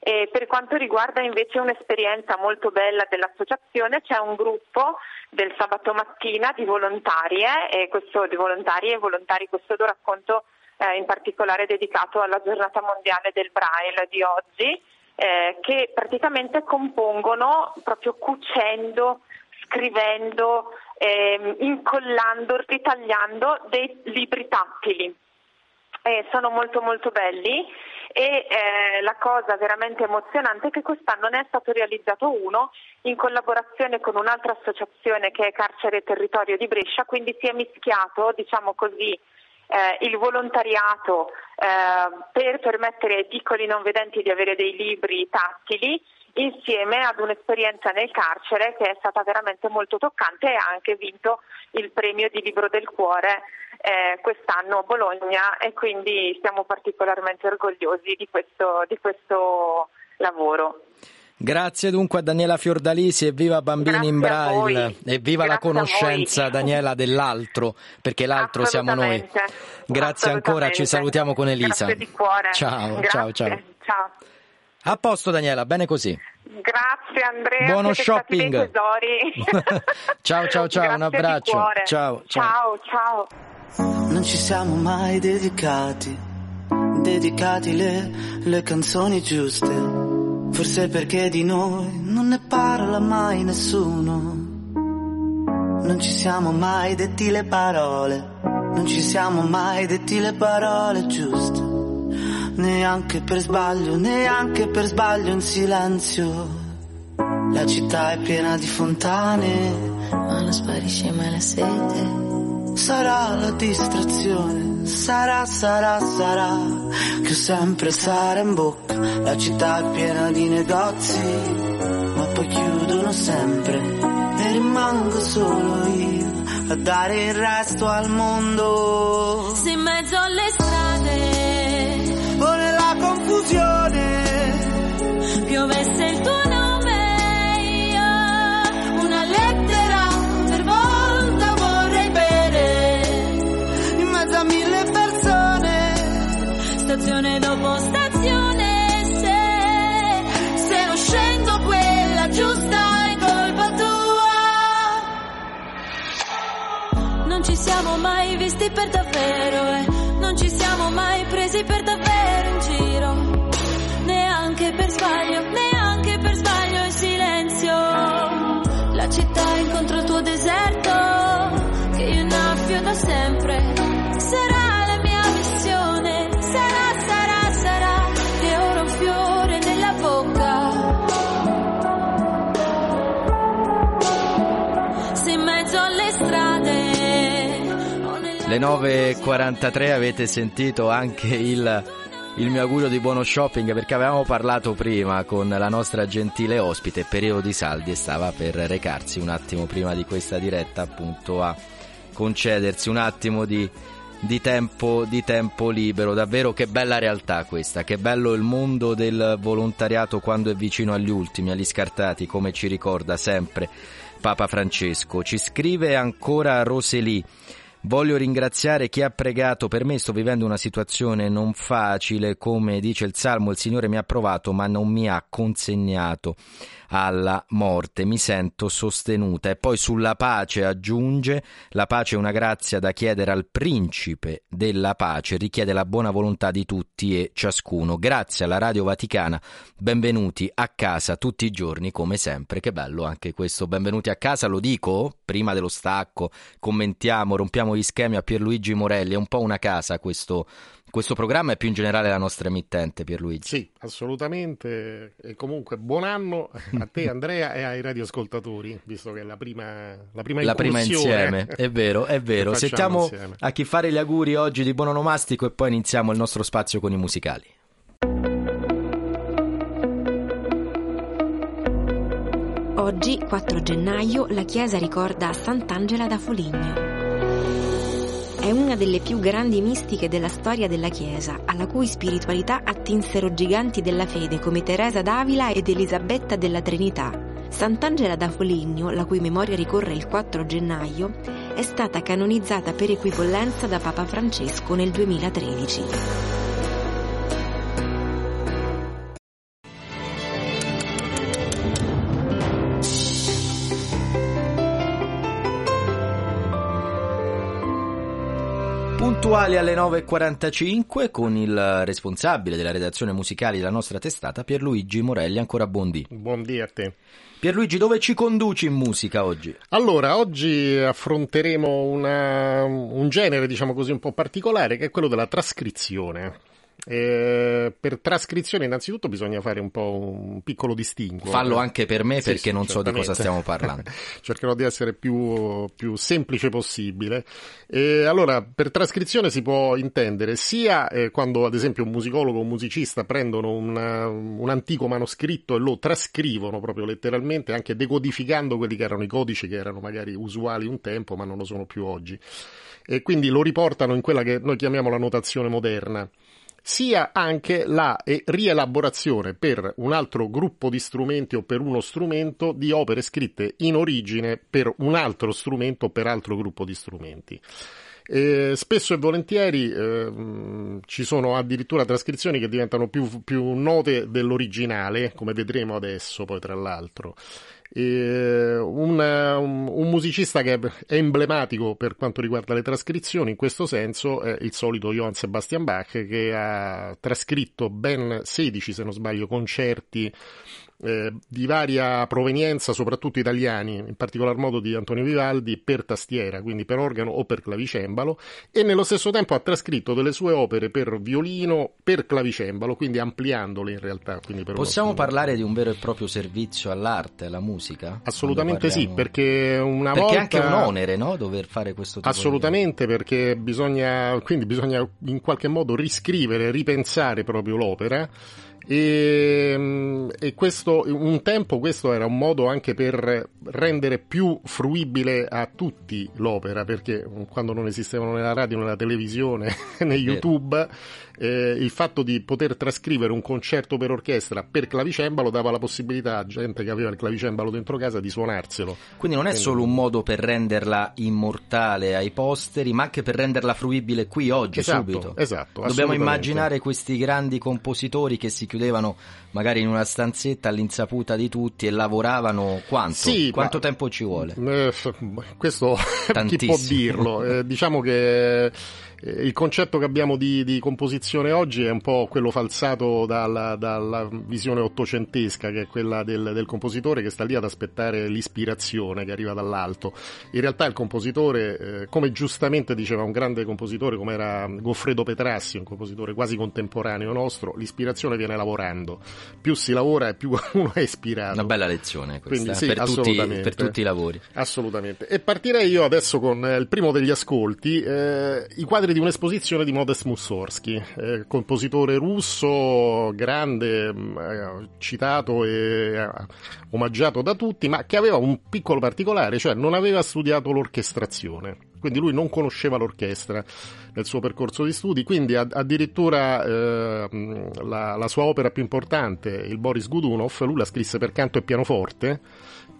E per quanto riguarda invece un'esperienza molto bella dell'associazione, c'è un gruppo del sabato mattina di volontarie e questo di volontari e volontari, questo lo racconto eh, in particolare dedicato alla giornata mondiale del Braille di oggi, eh, che praticamente compongono proprio cucendo, scrivendo, ehm, incollando, ritagliando dei libri tattili. Eh, sono molto molto belli e eh, la cosa veramente emozionante è che quest'anno ne è stato realizzato uno in collaborazione con un'altra associazione che è Carcere Territorio di Brescia, quindi si è mischiato, diciamo così, eh, il volontariato eh, per permettere ai piccoli non vedenti di avere dei libri tattili insieme ad un'esperienza nel carcere che è stata veramente molto toccante e ha anche vinto il premio di libro del cuore eh, quest'anno a Bologna e quindi siamo particolarmente orgogliosi di questo, di questo lavoro. Grazie dunque a Daniela Fiordalisi e viva Bambini in Grazie voi. Braille e viva la conoscenza Daniela dell'altro perché l'altro siamo noi. Grazie ancora, ci salutiamo con Elisa. Grazie di cuore. Ciao, Grazie. ciao, ciao. Ciao. A posto Daniela, bene così. Grazie Andrea. Buono shopping. tesori. *laughs* ciao ciao ciao, un Grazie di abbraccio. cuore. Ciao, ciao. ciao, ciao. Non ci siamo mai dedicati, dedicati le, le canzoni giuste. Forse perché di noi non ne parla mai nessuno. Non ci siamo mai detti le parole, non ci siamo mai detti le parole giuste. Neanche per sbaglio, neanche per sbaglio in silenzio. La città è piena di fontane, ma non sparisce mai la sete. Sarà la distrazione, sarà, sarà, sarà, che ho sempre sara in bocca. La città è piena di negozi, ma poi chiudono sempre e rimango solo io a dare il resto al mondo. Se in mezzo alle strade confusione piovesse il tuo nome, io una lettera per volta vorrei bere. in mezzo a mille persone. Stazione dopo stazione, o nella Le 9.43 avete sentito anche il, il mio augurio di buono shopping perché avevamo parlato prima con la nostra gentile ospite, periodo di saldi e stava per recarsi un attimo prima di questa diretta appunto a concedersi un attimo di, di tempo, di tempo libero. Davvero che bella realtà questa, che bello il mondo del volontariato quando è vicino agli ultimi, agli scartati, come ci ricorda sempre Papa Francesco. Ci scrive ancora Roseli. Voglio ringraziare chi ha pregato per me, sto vivendo una situazione non facile, come dice il Salmo, il Signore mi ha provato ma non mi ha consegnato alla morte, mi sento sostenuta. E poi sulla pace aggiunge, la pace è una grazia da chiedere al principe della pace, richiede la buona volontà di tutti e ciascuno. Grazie alla Radio Vaticana, benvenuti a casa tutti i giorni come sempre, che bello anche questo, benvenuti a casa, lo dico? Prima dello stacco, commentiamo, rompiamo gli schemi a Pierluigi Morelli, è un po' una casa questo questo programma e più in generale la nostra emittente, Pierluigi. Sì, assolutamente. E comunque buon anno a te *laughs* Andrea e ai radioascoltatori, visto che è la prima, la prima, la prima insieme, è vero, è *laughs* vero. Sentiamo insieme. a chi fare gli auguri oggi di buon onomastico e poi iniziamo il nostro spazio con i musicali. Oggi, 4 gennaio, la chiesa ricorda Sant'Angela da Foligno. È una delle più grandi mistiche della storia della Chiesa, alla cui spiritualità attinsero giganti della fede come Teresa d'Avila ed Elisabetta della Trinità. Sant'Angela da Foligno, la cui memoria ricorre il 4 gennaio, è stata canonizzata per equipollenza da Papa Francesco nel 2013. Puntuali alle 9.45 con il responsabile della redazione musicale della nostra testata, Pierluigi Morelli. Ancora buondì. Buondì a te. Pierluigi, dove ci conduci in musica oggi? Allora, oggi affronteremo una- un genere, diciamo così, un po' particolare, che è quello della trascrizione. Eh, per trascrizione, innanzitutto, bisogna fare un po' un piccolo distinguo. Fallo anche per me Sì, perché sì, non so di cosa certamente. stiamo parlando. *laughs* Cercherò di essere più, più semplice possibile. E allora, per trascrizione si può intendere sia eh, quando, ad esempio, un musicologo o un musicista prendono una- un antico manoscritto e lo trascrivono proprio letteralmente, anche decodificando quelli che erano i codici che erano magari usuali un tempo, ma non lo sono più oggi. E quindi lo riportano in quella che noi chiamiamo la notazione moderna sia anche la eh, rielaborazione per un altro gruppo di strumenti o per uno strumento di opere scritte in origine per un altro strumento o per altro gruppo di strumenti. Eh, spesso e volentieri ehm, ci sono addirittura trascrizioni che diventano più, più note dell'originale, come vedremo adesso, poi tra l'altro. E un, un- un musicista che è emblematico per quanto riguarda le trascrizioni in questo senso è il solito Johann Sebastian Bach che ha trascritto ben 16 se non sbaglio concerti eh, di varia provenienza, soprattutto italiani, in particolar modo di Antonio Vivaldi, per tastiera, quindi per organo o per clavicembalo, e nello stesso tempo ha trascritto delle sue opere per violino, per clavicembalo, quindi ampliandole in realtà. Possiamo parlare di un vero e proprio servizio all'arte, alla musica? Assolutamente sì, Quando perché una Perché volta... è anche un onere, no? Dover fare questo tipo Assolutamente, perché bisogna, quindi bisogna in qualche modo riscrivere, ripensare proprio l'opera. E, e questo, un tempo questo era un modo anche per rendere più fruibile a tutti l'opera, perché quando non esistevano *laughs* né la radio né la televisione né YouTube, eh, il fatto di poter trascrivere un concerto per orchestra per clavicembalo dava la possibilità a gente che aveva il clavicembalo dentro casa di suonarselo. di... Quindi non è solo un modo per renderla immortale ai posteri, ma anche per renderla fruibile qui oggi, Esatto, subito. esatto, Dobbiamo immaginare questi grandi compositori che si chiudevano magari in una stanzetta all'insaputa di tutti e lavoravano quanto? Sì, quanto ma- tempo ci vuole? Eh, questo *laughs* chi Tantissimo. può dirlo? Eh, diciamo che il concetto che abbiamo di, di composizione oggi è un po' quello falsato dalla, dalla visione ottocentesca, che è quella del, del compositore che sta lì ad aspettare l'ispirazione che arriva dall'alto. In realtà il compositore, eh, come giustamente diceva un grande compositore come era Goffredo Petrassi, un compositore quasi contemporaneo nostro, l'ispirazione viene lavorando. Più si lavora e più *laughs* uno è ispirato. Una bella lezione questa, Quindi sì, per, tutti, per tutti i lavori. Assolutamente. E partirei io adesso con eh, il primo degli ascolti, eh, i quadri di un'esposizione di Modest Mussorgsky, eh, compositore russo, grande, mh, eh, citato e eh, omaggiato da tutti, ma che aveva un piccolo particolare, cioè non aveva studiato l'orchestrazione. Quindi lui non conosceva l'orchestra nel suo percorso di studi, quindi ad- addirittura eh, mh, la, la sua opera più importante, il Boris Godunov, lui la scrisse per canto e pianoforte,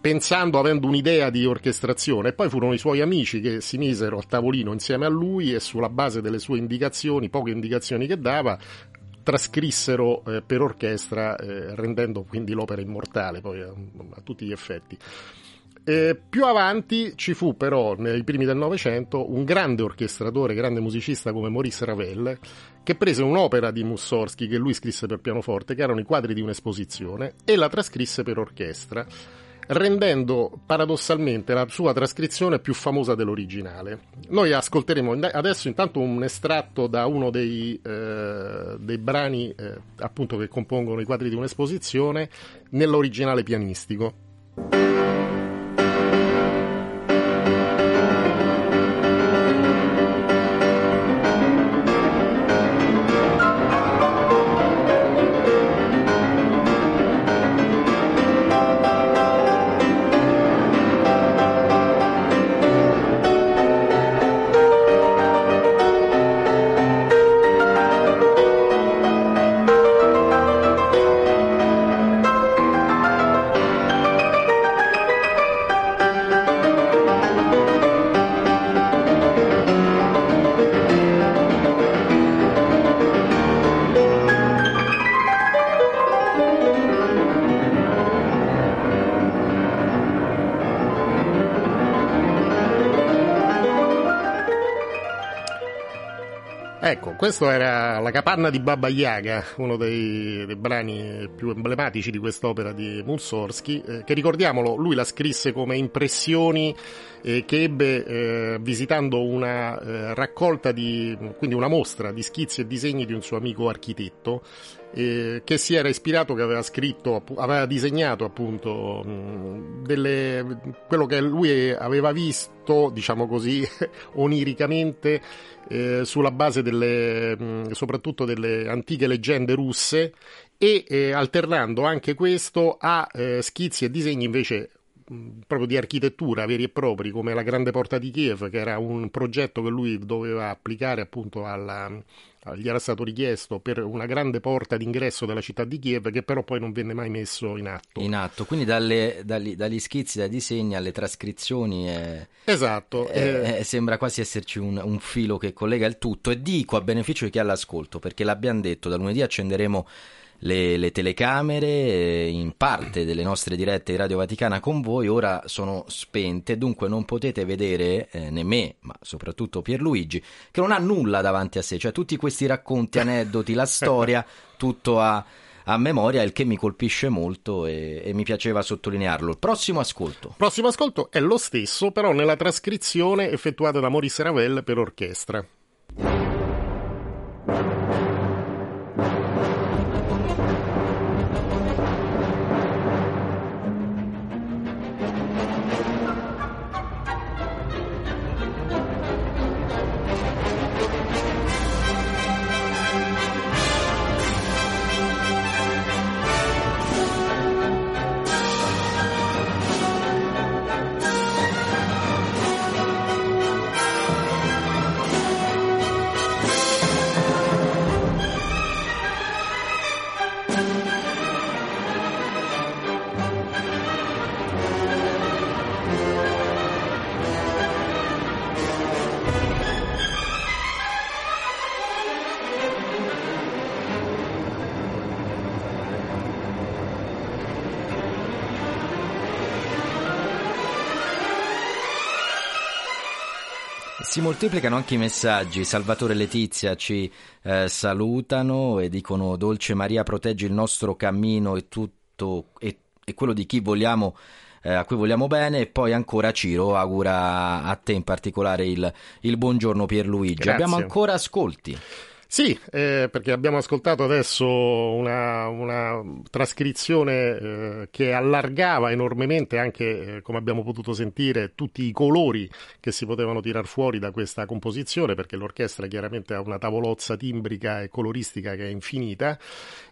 pensando, avendo un'idea di orchestrazione. E poi furono i suoi amici che si misero a tavolino insieme a lui e sulla base delle sue indicazioni, poche indicazioni che dava, trascrissero eh, per orchestra, eh, rendendo quindi l'opera immortale poi a, a tutti gli effetti. Eh, più avanti ci fu però, nei primi del Novecento, un grande orchestratore, grande musicista come Maurice Ravel, che prese un'opera di Mussorgsky che lui scrisse per pianoforte, che erano i quadri di un'esposizione, e la trascrisse per orchestra, rendendo paradossalmente la sua trascrizione più famosa dell'originale. Noi ascolteremo adesso intanto un estratto da uno dei, eh, dei brani eh, appunto che compongono i quadri di un'esposizione nell'originale pianistico. Questo era La capanna di Baba Yaga, uno dei, dei brani più emblematici di quest'opera di Mussorgsky, eh, che ricordiamolo, lui la scrisse come impressioni eh, che ebbe eh, visitando una eh, raccolta di, quindi una mostra di schizzi e disegni di un suo amico architetto, eh, che si era ispirato, che aveva scritto, aveva disegnato appunto mh, delle, quello che lui aveva visto, diciamo così, *laughs* oniricamente eh, sulla base delle, mh, soprattutto delle antiche leggende russe e eh, alternando anche questo a eh, schizzi e disegni invece mh, proprio di architettura veri e propri come la grande porta di Kiev che era un progetto che lui doveva applicare appunto alla, gli era stato richiesto per una grande porta d'ingresso della città di Kiev che però poi non venne mai messo in atto. In atto, quindi dalle, dagli, dagli schizzi, dai disegni alle trascrizioni è, esatto, è, è, sembra quasi esserci un, un, filo che collega il tutto e dico a beneficio di chi ha l'ascolto perché l'abbiamo detto, da lunedì accenderemo le, le, telecamere eh, in parte delle nostre dirette di Radio Vaticana con voi ora sono spente, dunque non potete vedere eh, né me, ma soprattutto Pierluigi, che non ha nulla davanti a sé, cioè tutti questi racconti, *laughs* aneddoti, la storia, tutto a, a memoria, il che mi colpisce molto e, e mi piaceva sottolinearlo. Il prossimo ascolto. prossimo ascolto è lo stesso, però nella trascrizione effettuata da Maurice Ravel per orchestra. Moltiplicano anche i messaggi. Salvatore e Letizia ci eh, salutano e dicono: Dolce Maria, proteggi il nostro cammino e tutto e, e quello di chi vogliamo. Eh, a cui vogliamo bene e poi ancora Ciro augura a te in particolare il, il buongiorno Pierluigi. Grazie. Abbiamo ancora ascolti. Sì, eh, perché abbiamo ascoltato adesso una, una trascrizione eh, che allargava enormemente anche, eh, come abbiamo potuto sentire, tutti i colori che si potevano tirar fuori da questa composizione, perché l'orchestra chiaramente ha una tavolozza timbrica e coloristica che è infinita.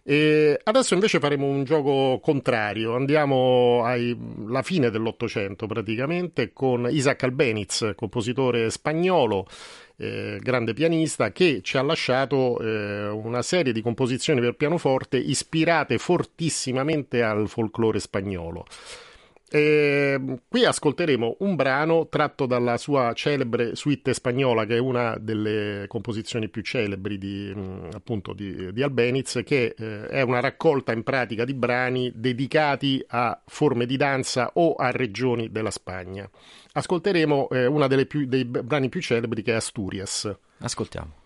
E adesso invece faremo un gioco contrario, andiamo alla fine dell'Ottocento praticamente con Isaac Albeniz, compositore spagnolo eh, grande pianista, che ci ha lasciato eh, una serie di composizioni per pianoforte ispirate fortissimamente al folklore spagnolo. E qui ascolteremo un brano tratto dalla sua celebre suite spagnola, che è una delle composizioni più celebri di, mh, appunto di, di Albeniz, che eh, è una raccolta in pratica di brani dedicati a forme di danza o a regioni della Spagna. Ascolteremo eh, più, dei brani più celebri che è Asturias. Ascoltiamo.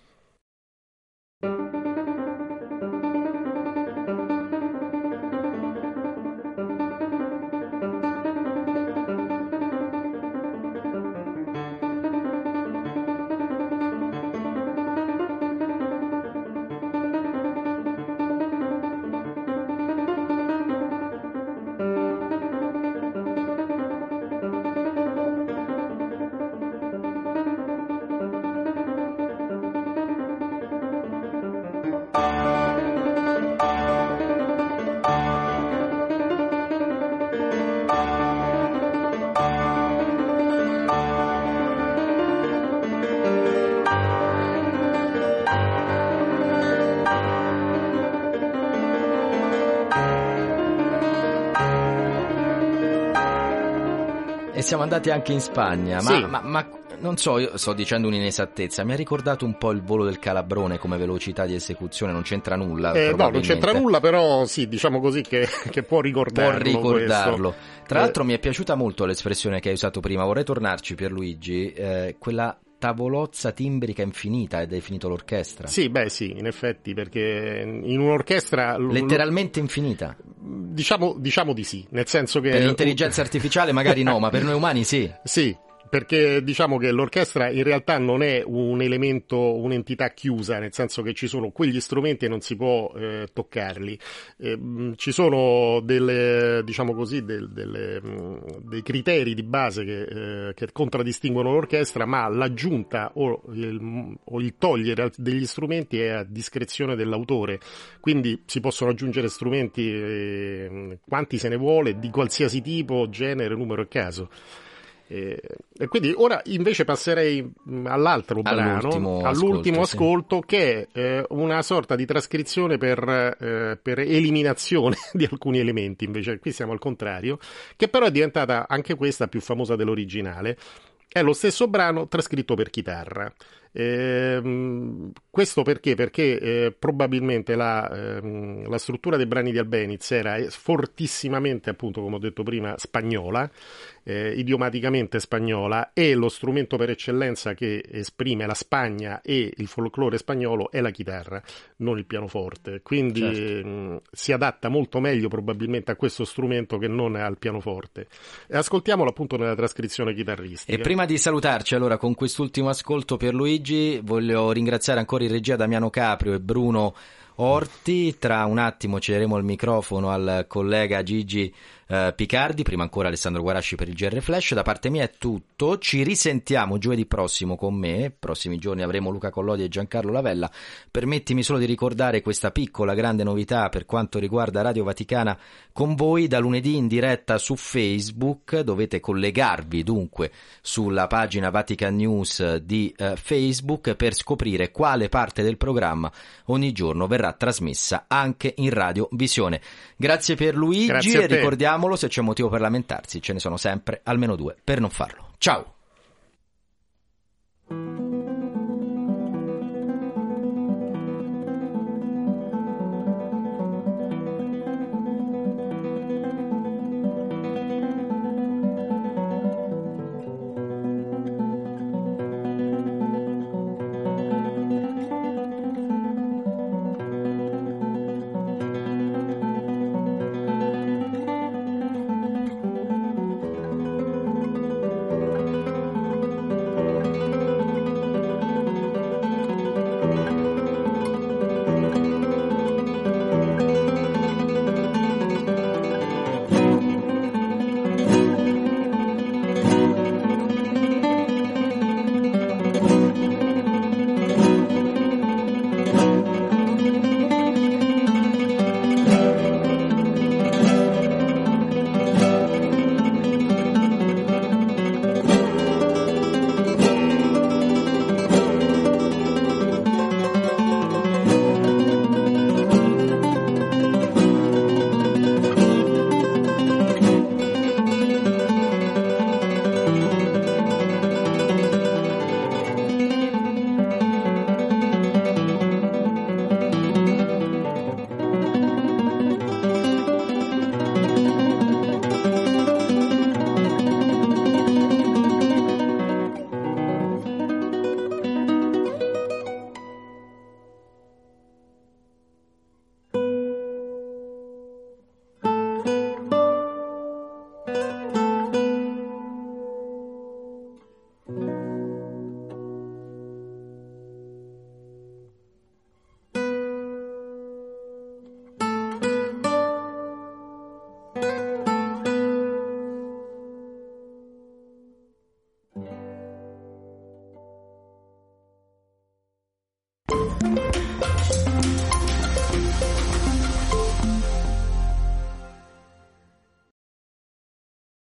Andati anche in Spagna, ma, Sì. ma- ma non so, io sto dicendo un'inesattezza, mi ha ricordato un po' il volo del calabrone come velocità di esecuzione, non c'entra nulla. Eh, no, non c'entra nulla, però sì, diciamo così che, *laughs* che può Può ricordarlo. ricordarlo. questo. Tra Eh, l'altro mi è piaciuta molto l'espressione che hai usato prima, vorrei tornarci Pierluigi, eh, quella tavolozza timbrica infinita hai definito l'orchestra. Sì, beh sì, in effetti, perché in un'orchestra... Letteralmente infinita. Diciamo, diciamo di sì, nel senso che... Per l'intelligenza artificiale magari no, ma per noi umani sì. Sì, perché diciamo che l'orchestra in realtà non è un elemento, un'entità chiusa, nel senso che ci sono quegli strumenti e non si può eh, toccarli. Eh, mh, ci sono delle, diciamo così, del- delle, mh, dei criteri di base che, eh, che contraddistinguono l'orchestra, ma l'aggiunta o il, o il togliere degli strumenti è a discrezione dell'autore. Quindi si possono aggiungere strumenti eh, quanti se ne vuole, di qualsiasi tipo, genere, numero e caso. E quindi ora invece passerei mh, all'altro All'ultimo brano, all'ultimo ascolto, sì. ascolto, che è eh, una sorta di trascrizione per, eh, per eliminazione *laughs* di alcuni elementi, invece qui siamo al contrario, che però è diventata anche questa più famosa dell'originale. È lo stesso brano trascritto per chitarra. Ehm, questo perché? Perché eh, probabilmente la, ehm, la struttura dei brani di Albeniz era eh, fortissimamente, appunto, come ho detto prima, spagnola, eh, idiomaticamente spagnola, e lo strumento per eccellenza che esprime la Spagna e il folklore spagnolo è la chitarra, non il pianoforte. Quindi Certo. mh, si adatta molto meglio probabilmente a questo strumento che non al pianoforte. E ascoltiamolo appunto nella trascrizione chitarristica. E prima di salutarci allora con quest'ultimo ascolto per Luigi, voglio ringraziare ancora in regia Damiano Caprio e Bruno Orti. Tra un attimo cederemo il microfono al collega Gigi eh, Picardi, prima ancora Alessandro Guarasci per il GR Flash. Da parte mia è tutto. Ci risentiamo giovedì prossimo con me. Prossimi giorni avremo Luca Collodi e Giancarlo Lavella. Permettimi solo di ricordare questa piccola grande novità per quanto riguarda Radio Vaticana con voi da lunedì in diretta su Facebook. Dovete collegarvi dunque sulla pagina Vatican News di eh, Facebook per scoprire quale parte del programma ogni giorno verrà trasmessa anche in Radio Visione. Grazie per Luigi Grazie e te. Ricordiamolo se c'è motivo per lamentarsi, ce ne sono sempre almeno due per non farlo. Ciao!